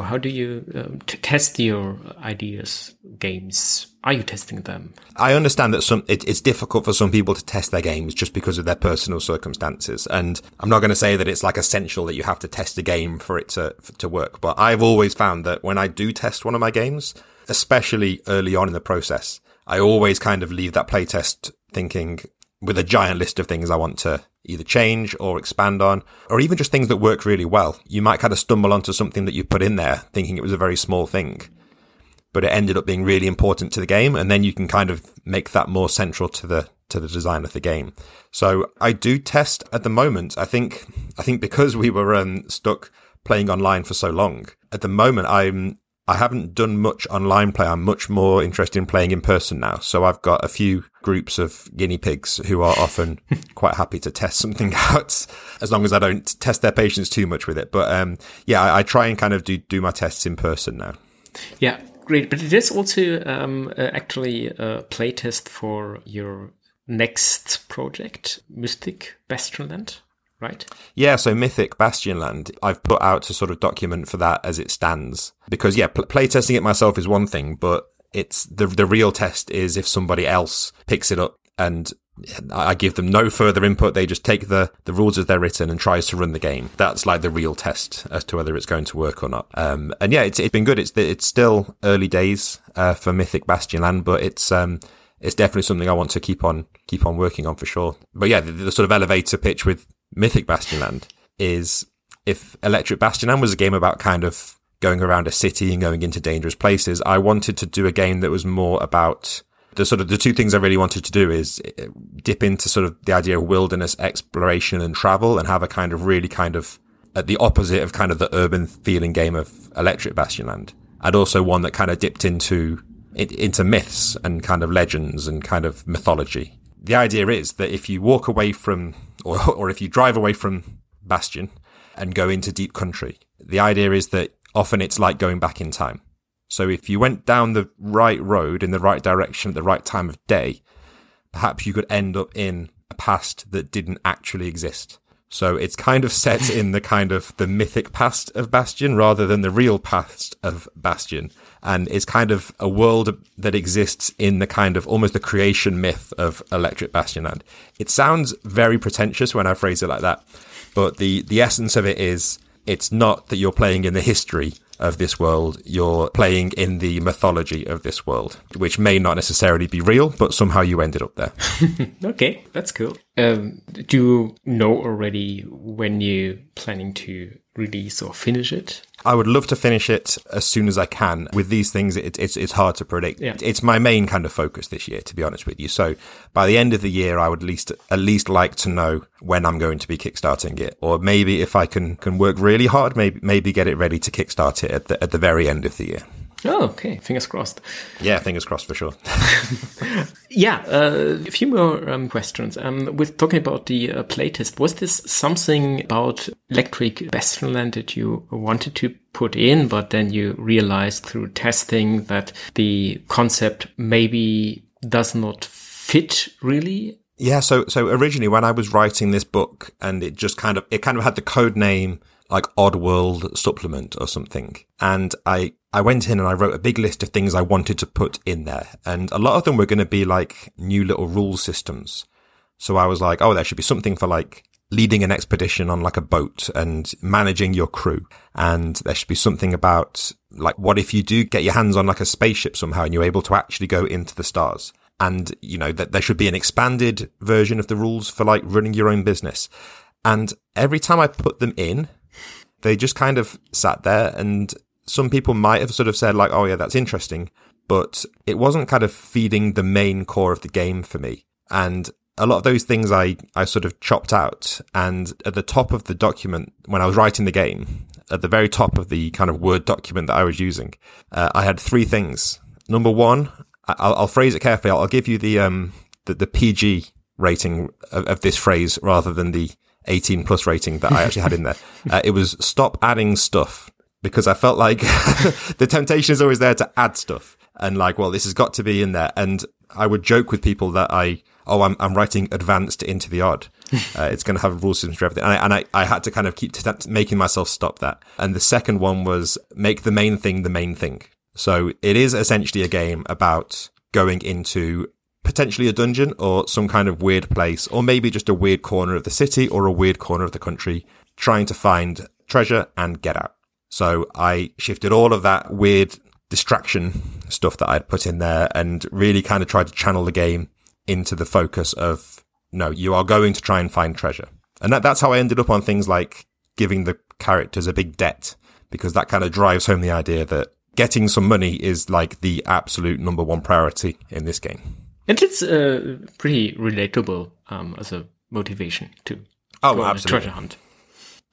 How do you um, test your ideas, games? Are you testing them? I understand that some it, it's difficult for some people to test their games just because of their personal circumstances, and I'm not going to say that it's like essential that you have to test a game for it to to work. But I've always found that when I do test one of my games, especially early on in the process, I always kind of leave that playtest thinking with a giant list of things I want to either change or expand on, or even just things that work really well. You might kind of stumble onto something that you put in there thinking it was a very small thing, but it ended up being really important to the game. And then you can kind of make that more central to the, to the design of the game. So I do test at the moment. I think, I think because we were um, stuck playing online for so long, at the moment I'm I haven't done much online play. I'm much more interested in playing in person now. So I've got a few groups of guinea pigs who are often quite happy to test something out as long as I don't test their patience too much with it. But, um, yeah, I, I, try and kind of do, do my tests in person now. Yeah, great. But it is also, um, uh, actually a playtest for your next project, Mythic Bastionland right? Yeah, so Mythic Bastionland, I've put out a sort of document for that as it stands. Because yeah, pl- playtesting it myself is one thing, but it's the the real test is if somebody else picks it up and I give them no further input. They just take the, the rules as they're written and tries to run the game. That's like the real test as to whether it's going to work or not. Um, and yeah, it's, it's been good. It's, it's still early days, uh, for Mythic Bastionland, but it's, um, it's definitely something I want to keep on, keep on working on for sure. But yeah, the, the sort of elevator pitch with Mythic Bastionland is if Electric Bastionland was a game about kind of going around a city and going into dangerous places, I wanted to do a game that was more about the sort of the two things I really wanted to do is uh, dip into sort of the idea of wilderness exploration and travel and have a kind of really kind of at the opposite of kind of the urban feeling game of Electric Bastionland. And also one that kind of dipped into into myths and kind of legends and kind of mythology. The idea is that if you walk away from or, or if you drive away from Bastion and go into deep country, the idea is that often it's like going back in time. So if you went down the right road in the right direction at the right time of day, perhaps you could end up in a past that didn't actually exist. So it's kind of set in the kind of the mythic past of Bastion rather than the real past of Bastion and it's kind of a world that exists in the kind of almost the creation myth of Electric Bastion. Bastionland. It sounds very pretentious when I phrase it like that, but the the essence of it is it's not that you're playing in the history of this world, you're playing in the mythology of this world, which may not necessarily be real, but somehow you ended up there. okay, that's cool. Um, do you know already when you're planning to release or finish it? I would love to finish it as soon as I can. With these things, it, it's it's hard to predict. Yeah. It's my main kind of focus this year, to be honest with you. So by the end of the year, I would at least at least like to know when I'm going to be kickstarting it, or maybe if I can can work really hard, maybe maybe get it ready to kickstart it at the at the very end of the year. Oh, okay. Fingers crossed. Yeah, fingers crossed for sure. Yeah, uh, a few more um, questions. Um, with talking about the uh, playtest, was this something about Electric Bastionland that you wanted to put in, but then you realized through testing that the concept maybe does not fit really? Yeah, so so originally when I was writing this book and it just kind of it kind of had the code name like Oddworld supplement or something. And I I went in and I wrote a big list of things I wanted to put in there. And a lot of them were going to be like new little rule systems. So I was like, oh, there should be something for like leading an expedition on like a boat and managing your crew. And there should be something about like, what if you do get your hands on like a spaceship somehow and you're able to actually go into the stars? And, you know, that there should be an expanded version of the rules for like running your own business. And every time I put them in, they just kind of sat there and some people might have sort of said like, oh yeah, that's interesting, but it wasn't kind of feeding the main core of the game for me. And a lot of those things I, I sort of chopped out. And at the top of the document, when I was writing the game, at the very top of the kind of Word document that I was using, uh, I had three things. Number one, I'll, I'll phrase it carefully. I'll, I'll give you the, um, the, the PG rating of, of, this phrase rather than the 18 plus rating that I actually had in there. Uh, it was stop adding stuff because I felt like the temptation is always there to add stuff and like, well, this has got to be in there. And I would joke with people that I, oh, I'm, I'm writing advanced into the odd. Uh, it's going to have rule systems for everything. And I, and I, I had to kind of keep t- making myself stop that. And the second one was make the main thing the main thing. So it is essentially a game about going into potentially a dungeon or some kind of weird place, or maybe just a weird corner of the city or a weird corner of the country, trying to find treasure and get out. So I shifted all of that weird distraction stuff that I'd put in there and really kind of tried to channel the game into the focus of no, you are going to try and find treasure. And that, that's how I ended up on things like giving the characters a big debt because that kind of drives home the idea that getting some money is like the absolute number one priority in this game. And it's uh, pretty relatable um, as a motivation to oh, go on a absolutely. treasure hunt.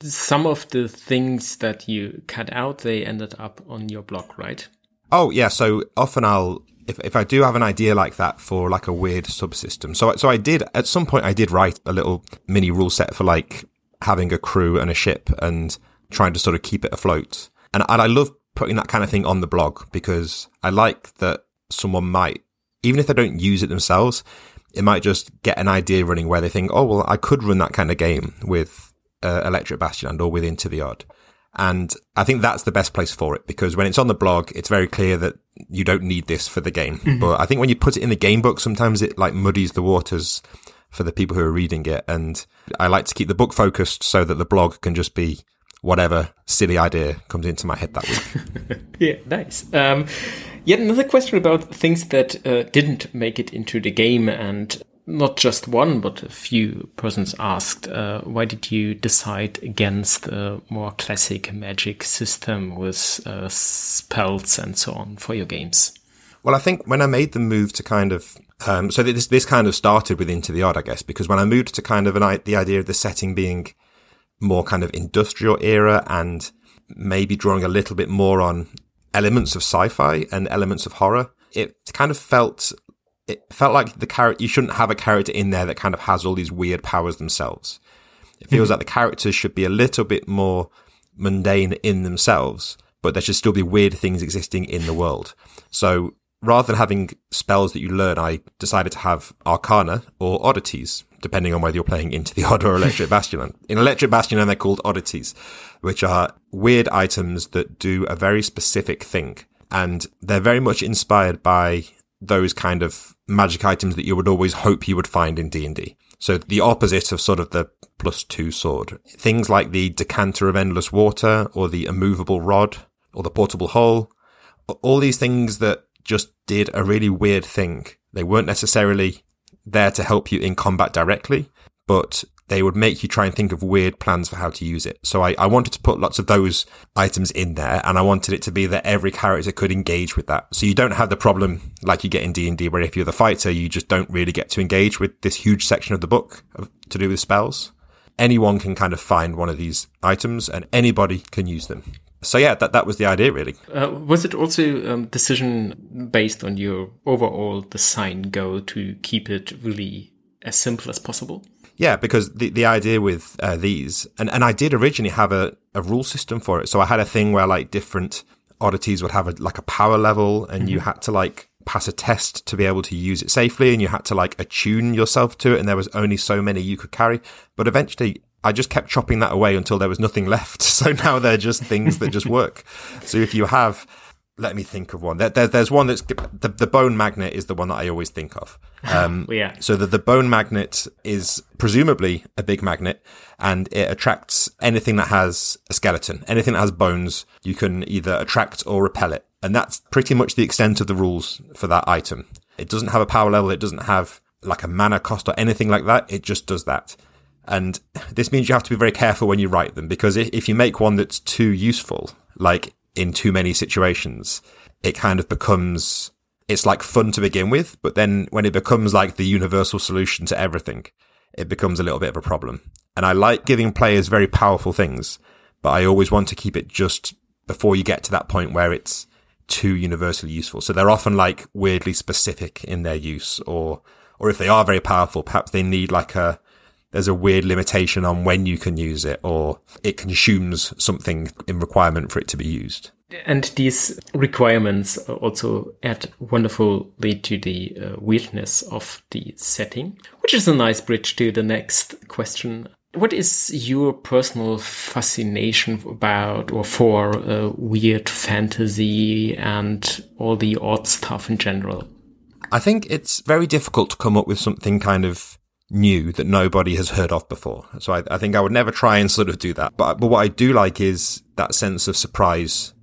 Some of the things that you cut out, they ended up on your blog, right? Oh yeah, so often I'll if if I do have an idea like that for like a weird subsystem. So so I did at some point I did write a little mini rule set for like having a crew and a ship and trying to sort of keep it afloat. And and I love putting that kind of thing on the blog because I like that someone might even if they don't use it themselves, it might just get an idea running where they think, oh well, I could run that kind of game with uh, Electric Bastion and or with Into the Odd. And I think that's the best place for it because when it's on the blog, it's very clear that you don't need this for the game. Mm-hmm. But I think when you put it in the game book, sometimes it like muddies the waters for the people who are reading it. And I like to keep the book focused so that the blog can just be whatever silly idea comes into my head that week. yeah, nice. Um, yet another question about things that uh, didn't make it into the game and not just one, but a few persons asked, uh, why did you decide against a more classic magic system with uh, spells and so on for your games? Well, I think when I made the move to kind of, um, so this, this kind of started with Into the Odd, I guess, because when I moved to kind of an, the idea of the setting being more kind of industrial era and maybe drawing a little bit more on elements of sci-fi and elements of horror, it kind of felt it felt like the character you shouldn't have a character in there that kind of has all these weird powers themselves. It feels hmm. like the characters should be a little bit more mundane in themselves, but there should still be weird things existing in the world. So rather than having spells that you learn, I decided to have arcana or oddities, depending on whether you're playing into the odd or electric bastion. In electric bastion, they're called oddities, which are weird items that do a very specific thing. And they're very much inspired by those kind of magic items that you would always hope you would find in D&D. So the opposite of sort of the plus two sword. Things like the decanter of endless water or the immovable rod or the portable hole. All these things that just did a really weird thing. They weren't necessarily there to help you in combat directly, but they would make you try and think of weird plans for how to use it. So I, I wanted to put lots of those items in there and I wanted it to be that every character could engage with that. So you don't have the problem like you get in D&D where if you're the fighter, you just don't really get to engage with this huge section of the book to do with spells. Anyone can kind of find one of these items and anybody can use them. So yeah, that that was the idea really. Uh, was it also um, decision based on your overall design goal to keep it really as simple as possible? Yeah, because the, the idea with uh, these, and, and I did originally have a, a rule system for it. So I had a thing where like different oddities would have a, like a power level and mm-hmm. you had to like pass a test to be able to use it safely and you had to like attune yourself to it and there was only so many you could carry. But eventually I just kept chopping that away until there was nothing left. So now they're just things that just work. So if you have let me think of one. There, there, there's one that's the, the bone magnet is the one that I always think of. Um, yeah. So that the bone magnet is presumably a big magnet and it attracts anything that has a skeleton, anything that has bones. You can either attract or repel it. And that's pretty much the extent of the rules for that item. It doesn't have a power level. It doesn't have like a mana cost or anything like that. It just does that. And this means you have to be very careful when you write them because if you make one that's too useful, like in too many situations, it kind of becomes, it's like fun to begin with, but then when it becomes like the universal solution to everything, it becomes a little bit of a problem. And I like giving players very powerful things, but I always want to keep it just before you get to that point where it's too universally useful. So they're often like weirdly specific in their use or, or if they are very powerful, perhaps they need like a, there's a weird limitation on when you can use it or it consumes something in requirement for it to be used. And these requirements also add wonderfully to the uh, weirdness of the setting, which is a nice bridge to the next question. What is your personal fascination about or for uh, weird fantasy and all the odd stuff in general? I think it's very difficult to come up with something kind of new that nobody has heard of before. So I, I, think I would never try and sort of do that. But, but what I do like is that sense of surprise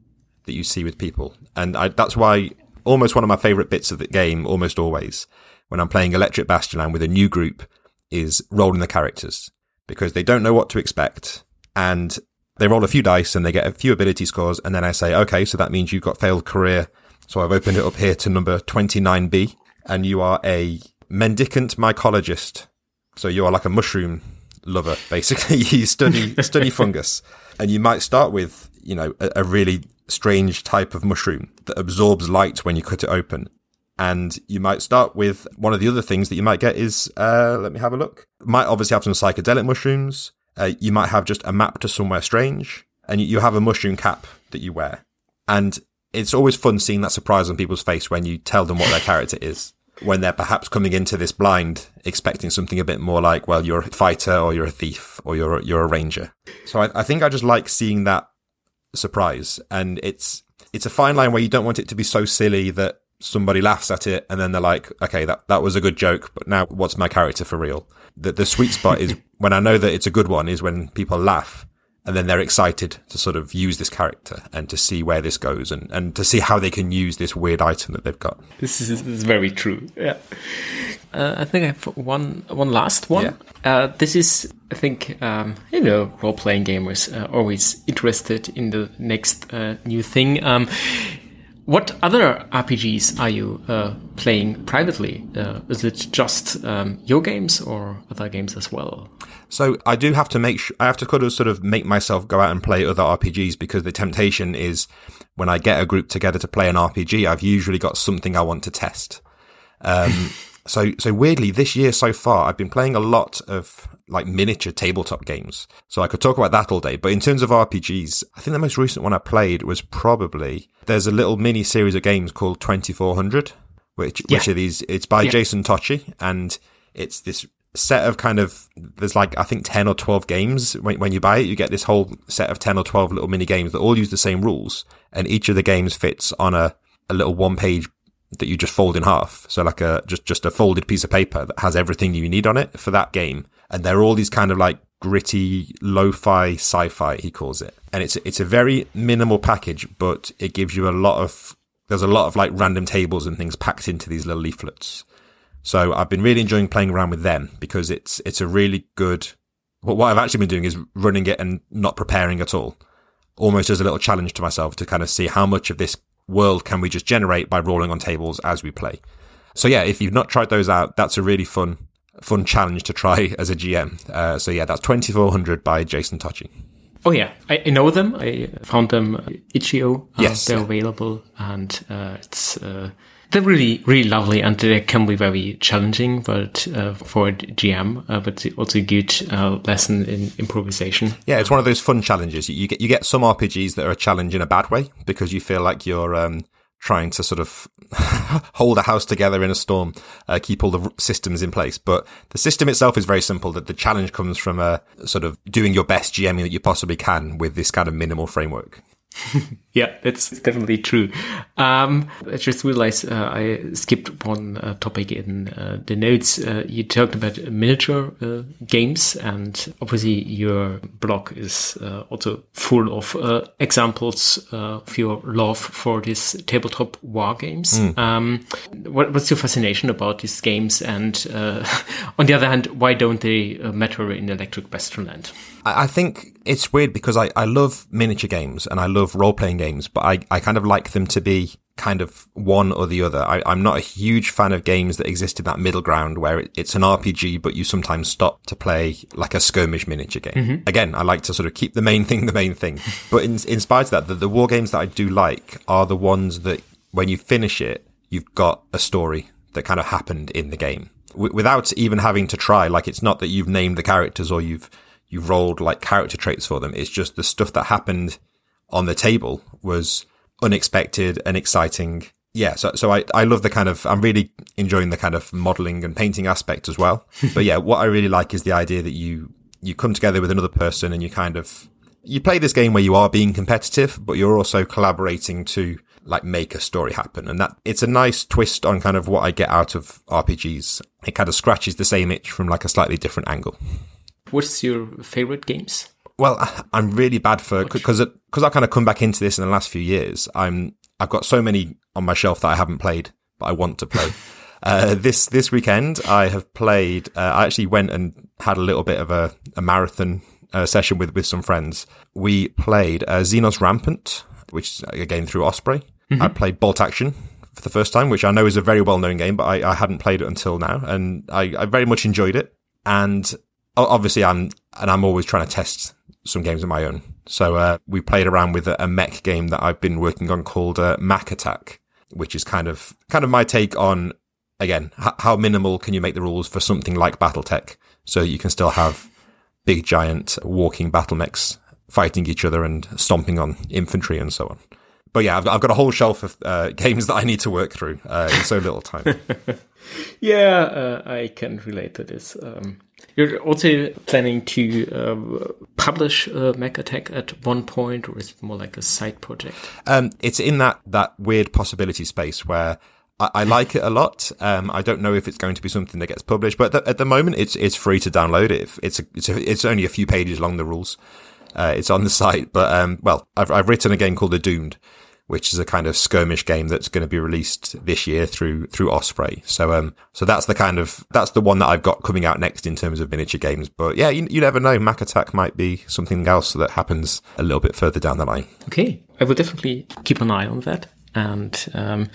that you see with people. And I, that's why almost one of my favorite bits of the game, almost always, when I'm playing Electric Bastionland with a new group is rolling the characters because they don't know what to expect. And they roll a few dice and they get a few ability scores. And then I say, okay, so that means you've got failed career. So I've opened it up here to number 29B and you are a mendicant mycologist so you are like a mushroom lover, basically. you study study fungus, and you might start with you know a, a, really strange type of mushroom that absorbs light when you cut it open. And you might start with one of the other things that you might get is uh, let me have a look. Might obviously have some psychedelic mushrooms. Uh, you might have just a map to somewhere strange, and you have a mushroom cap that you wear. And it's always fun seeing that surprise on people's face when you tell them what their character is when they're perhaps coming into this blind expecting something a bit more like, well, you're a fighter or you're a thief or you're, you're a ranger. So I, I think I just like seeing that surprise. And it's, it's a fine line where you don't want it to be so silly that somebody laughs at it and then they're like, okay, that, that was a good joke, but now what's my character for real? The, the sweet spot is when I know that it's a good one is when people laugh and then they're excited to sort of use this character and to see where this goes and, and to see how they can use this weird item that they've got. This is, this is very true. Yeah. Uh, I think I have one one last one. Yeah. Uh, this is, I think, um, you know, role playing gamers are always interested in the next uh, new thing. Um, what other RPGs are you uh, playing privately? Uh, is it just um, your games or other games as well? So I do have to make I have to kind of sort of make myself go out and play other RPGs because the temptation is when I get a group together to play an RPG, I've usually got something I want to test. Um, so, so weirdly this year so far, I've been playing a lot of like miniature tabletop games. So I could talk about that all day. But in terms of RPGs, I think the most recent one I played was probably there's a little mini series of games called 2400, which, yeah. which are these, it's by yeah. Jason Tocci and it's this set of kind of there's like I think ten or twelve games when, when you buy it. You get this whole set of ten or twelve little mini games that all use the same rules, and each of the games fits on a a little one page that you just fold in half. So like a just just a folded piece of paper that has everything you need on it for that game. And they're all these kind of like gritty lo-fi sci-fi he calls it. And it's it's a very minimal package, but it gives you a lot of there's a lot of like random tables and things packed into these little leaflets. So I've been really enjoying playing around with them because it's it's a really good what, what I've actually been doing is running it and not preparing at all. Almost as a little challenge to myself to kind of see how much of this world can we just generate by rolling on tables as we play. So yeah, if you've not tried those out, that's a really fun, fun challenge to try as a GM. Uh, so yeah, that's 2400 by Jason Tocci. Oh yeah, I, I know them. I found them uh, itch.io. Uh, Yes, they're yeah. available, and uh, it's uh, they're really really lovely, and they can be very challenging, but uh, for GM, uh, but also a good uh, lesson in improvisation. Yeah, it's one of those fun challenges. You, get you get some RPGs that are a challenge in a bad way because you feel like you're um, trying to sort of hold a house together in a storm, uh, keep all the systems in place. But the system itself is very simple. That the challenge comes from a sort of doing your best GMing that you possibly can with this kind of minimal framework. Yeah, that's definitely true. Um, I just realized uh, I skipped one uh, topic in uh, the notes. Uh, you talked about miniature uh, games, and obviously your blog is uh, also full of uh, examples uh, of your love for these tabletop war games. Um, what, what's your fascination about these games? And uh, on the other hand, why don't they uh, matter in Electric Bastionland? I think it's weird because I, I love miniature games and I love role playing games, but I, I kind of like them to be kind of one or the other. I, I'm not a huge fan of games that exist in that middle ground where it, it's an RPG, but you sometimes stop to play like a skirmish miniature game. Mm-hmm. Again, I like to sort of keep the main thing the main thing. but in, in spite of that, the, the war games that I do like are the ones that when you finish it, you've got a story that kind of happened in the game w- without even having to try. Like it's not that you've named the characters or you've, you've rolled like character traits for them. It's just the stuff that happened on the table was unexpected and exciting. Yeah. So, so I, I love the kind of, I'm really enjoying the kind of modeling and painting aspect as well. but yeah, what I really like is the idea that you, you come together with another person and you kind of, you play this game where you are being competitive, but you're also collaborating to like make a story happen. And that it's a nice twist on kind of what I get out of RPGs. It kind of scratches the same itch from like a slightly different angle. What's your favorite games? Well, I'm really bad for because because I've kind of come back into this in the last few years. I'm I've got so many on my shelf that I haven't played, but I want to play. uh, this this weekend, I have played. Uh, I actually went and had a little bit of a, a marathon uh, session with with some friends. We played uh, Xenos Rampant, which is again through Osprey. I played Bolt Action for the first time, which I know is a very well known game, but I, I hadn't played it until now, and I, I very much enjoyed it. And obviously, I'm and I'm always trying to test some games of my own. So uh, we played around with a, a mech game that I've been working on called uh, Mech Attack, which is kind of kind of my take on again h- how minimal can you make the rules for something like BattleTech, so you can still have big giant walking battle mechs fighting each other and stomping on infantry and so on. But yeah, I've, I've got a whole shelf of uh, games that I need to work through uh, in so little time. Yeah, uh, I can relate to this. Um, you're also planning to uh, publish uh, Mech Attack at one point, or is it more like a side project? Um, it's in that, that weird possibility space where I, I like it a lot. Um, I don't know if it's going to be something that gets published, but th- at the moment it's, it's free to download it. It's, a, it's, a, it's only a few pages long, the rules. Uh, it's on the site, but, um, well, I've, I've written a game called The Doomed, which is a kind of skirmish game that's going to be released this year through, through Osprey. So, um, so that's the kind of, that's the one that I've got coming out next in terms of miniature games. But yeah, you, you never know. Mech Attack might be something else that happens a little bit further down the line. Okay, I will definitely keep an eye on that. And um,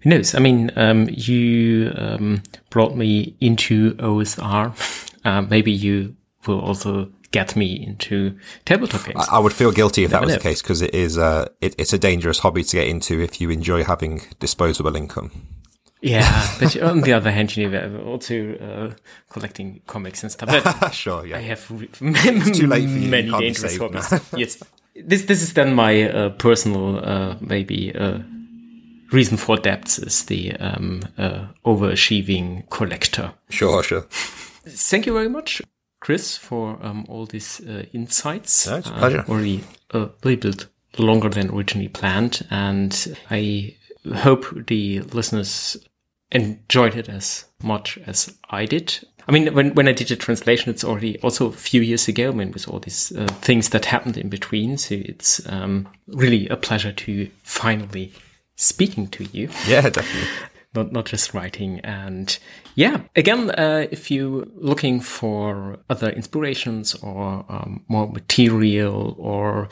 who knows? I mean, um, you um, brought me into OSR. Uh, maybe you will also get me into tabletop games. I would feel guilty if that was know. the case because it is uh, it, it's a dangerous hobby to get into if you enjoy having disposable income. yeah, but on the other hand, you know, we're also uh, collecting comics and stuff. But sure, yeah. I have re- too late for you. many You dangerous hobbies. yes, this this is then my uh, personal uh, maybe uh, reason for debts is the um, uh, overachieving collector. Sure, sure. Thank you very much, Chris, for um, all these uh, insights. It's a pleasure. already a little bit longer than originally planned, and I hope the listeners enjoyed it as much as I did. I mean, when, when I did the translation, it's already also a few years ago, I mean, with all these uh, things that happened in between. So it's um, really a pleasure to finally speaking to you. Yeah, definitely. not not just writing. And yeah, again, uh, if you're looking for other inspirations or um, more material or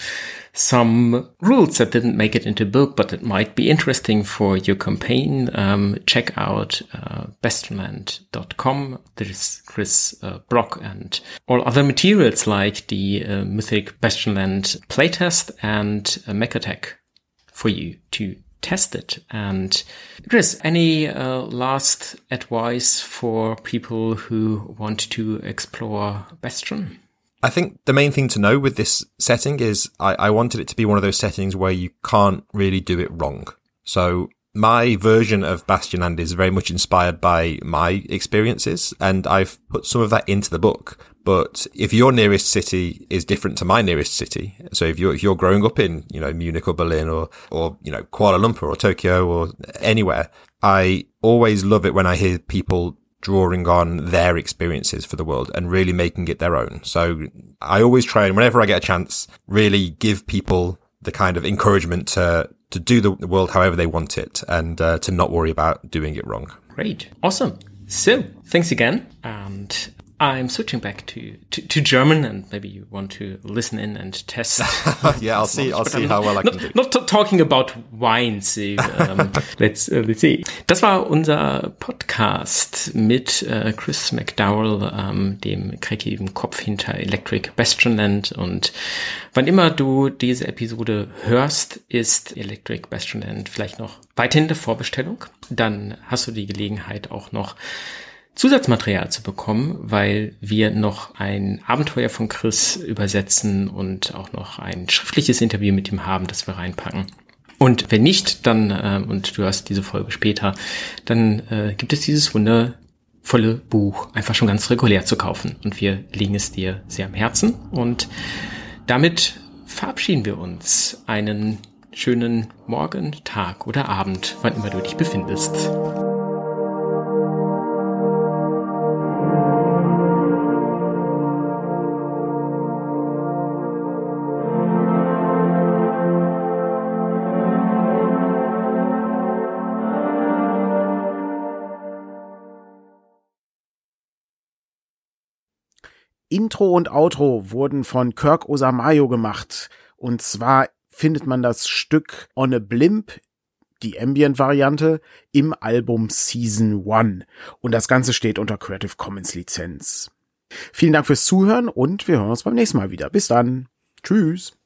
some rules that didn't make it into book, but it might be interesting for your campaign, um, check out uh, bastionland.com. There's Chris uh, Brock and all other materials like the uh, Mythic Bastionland playtest and uh, Mech Attack for you to test it. And Chris, any uh, last advice for people who want to explore Bastion? I think the main thing to know with this setting is I, I wanted it to be one of those settings where you can't really do it wrong. So my version of Bastionland is very much inspired by my experiences and I've put some of that into the book. But if your nearest city is different to my nearest city, so if you're, if you're growing up in, you know, Munich or Berlin or, or, you know, Kuala Lumpur or Tokyo or anywhere, I always love it when I hear people drawing on their experiences for the world and really making it their own. So I always try and whenever I get a chance, really give people the kind of encouragement to to do the world however they want it and uh, to not worry about doing it wrong. Great. Awesome. So, thanks again. And I'm switching back to, to, to, German, and maybe you want to listen in and test. yeah, I'll see. I'll see how well I can do. Not talking about wine. So, um, let's uh, let's see. Das war unser Podcast mit äh, Chris McDowell, ähm, dem kreativen Kopf hinter Electric Bastionland. Und wann immer du diese Episode hörst, ist Electric Bastionland vielleicht noch weiterhin der Vorbestellung. Dann hast du die Gelegenheit auch noch Zusatzmaterial zu bekommen, weil wir noch ein Abenteuer von Chris übersetzen und auch noch ein schriftliches Interview mit ihm haben, das wir reinpacken. Und wenn nicht, dann, äh, und du hast diese Folge später, dann äh, gibt es dieses wundervolle Buch einfach schon ganz regulär zu kaufen. Und wir legen es dir sehr am Herzen. Und damit verabschieden wir uns. Einen schönen Morgen, Tag oder Abend, wann immer du dich befindest. Intro und Outro wurden von Kirk Osamayo gemacht. Und zwar findet man das Stück On a Blimp, die Ambient-Variante, im Album Season 1. Und das Ganze steht unter Creative Commons Lizenz. Vielen Dank fürs Zuhören und wir hören uns beim nächsten Mal wieder. Bis dann. Tschüss.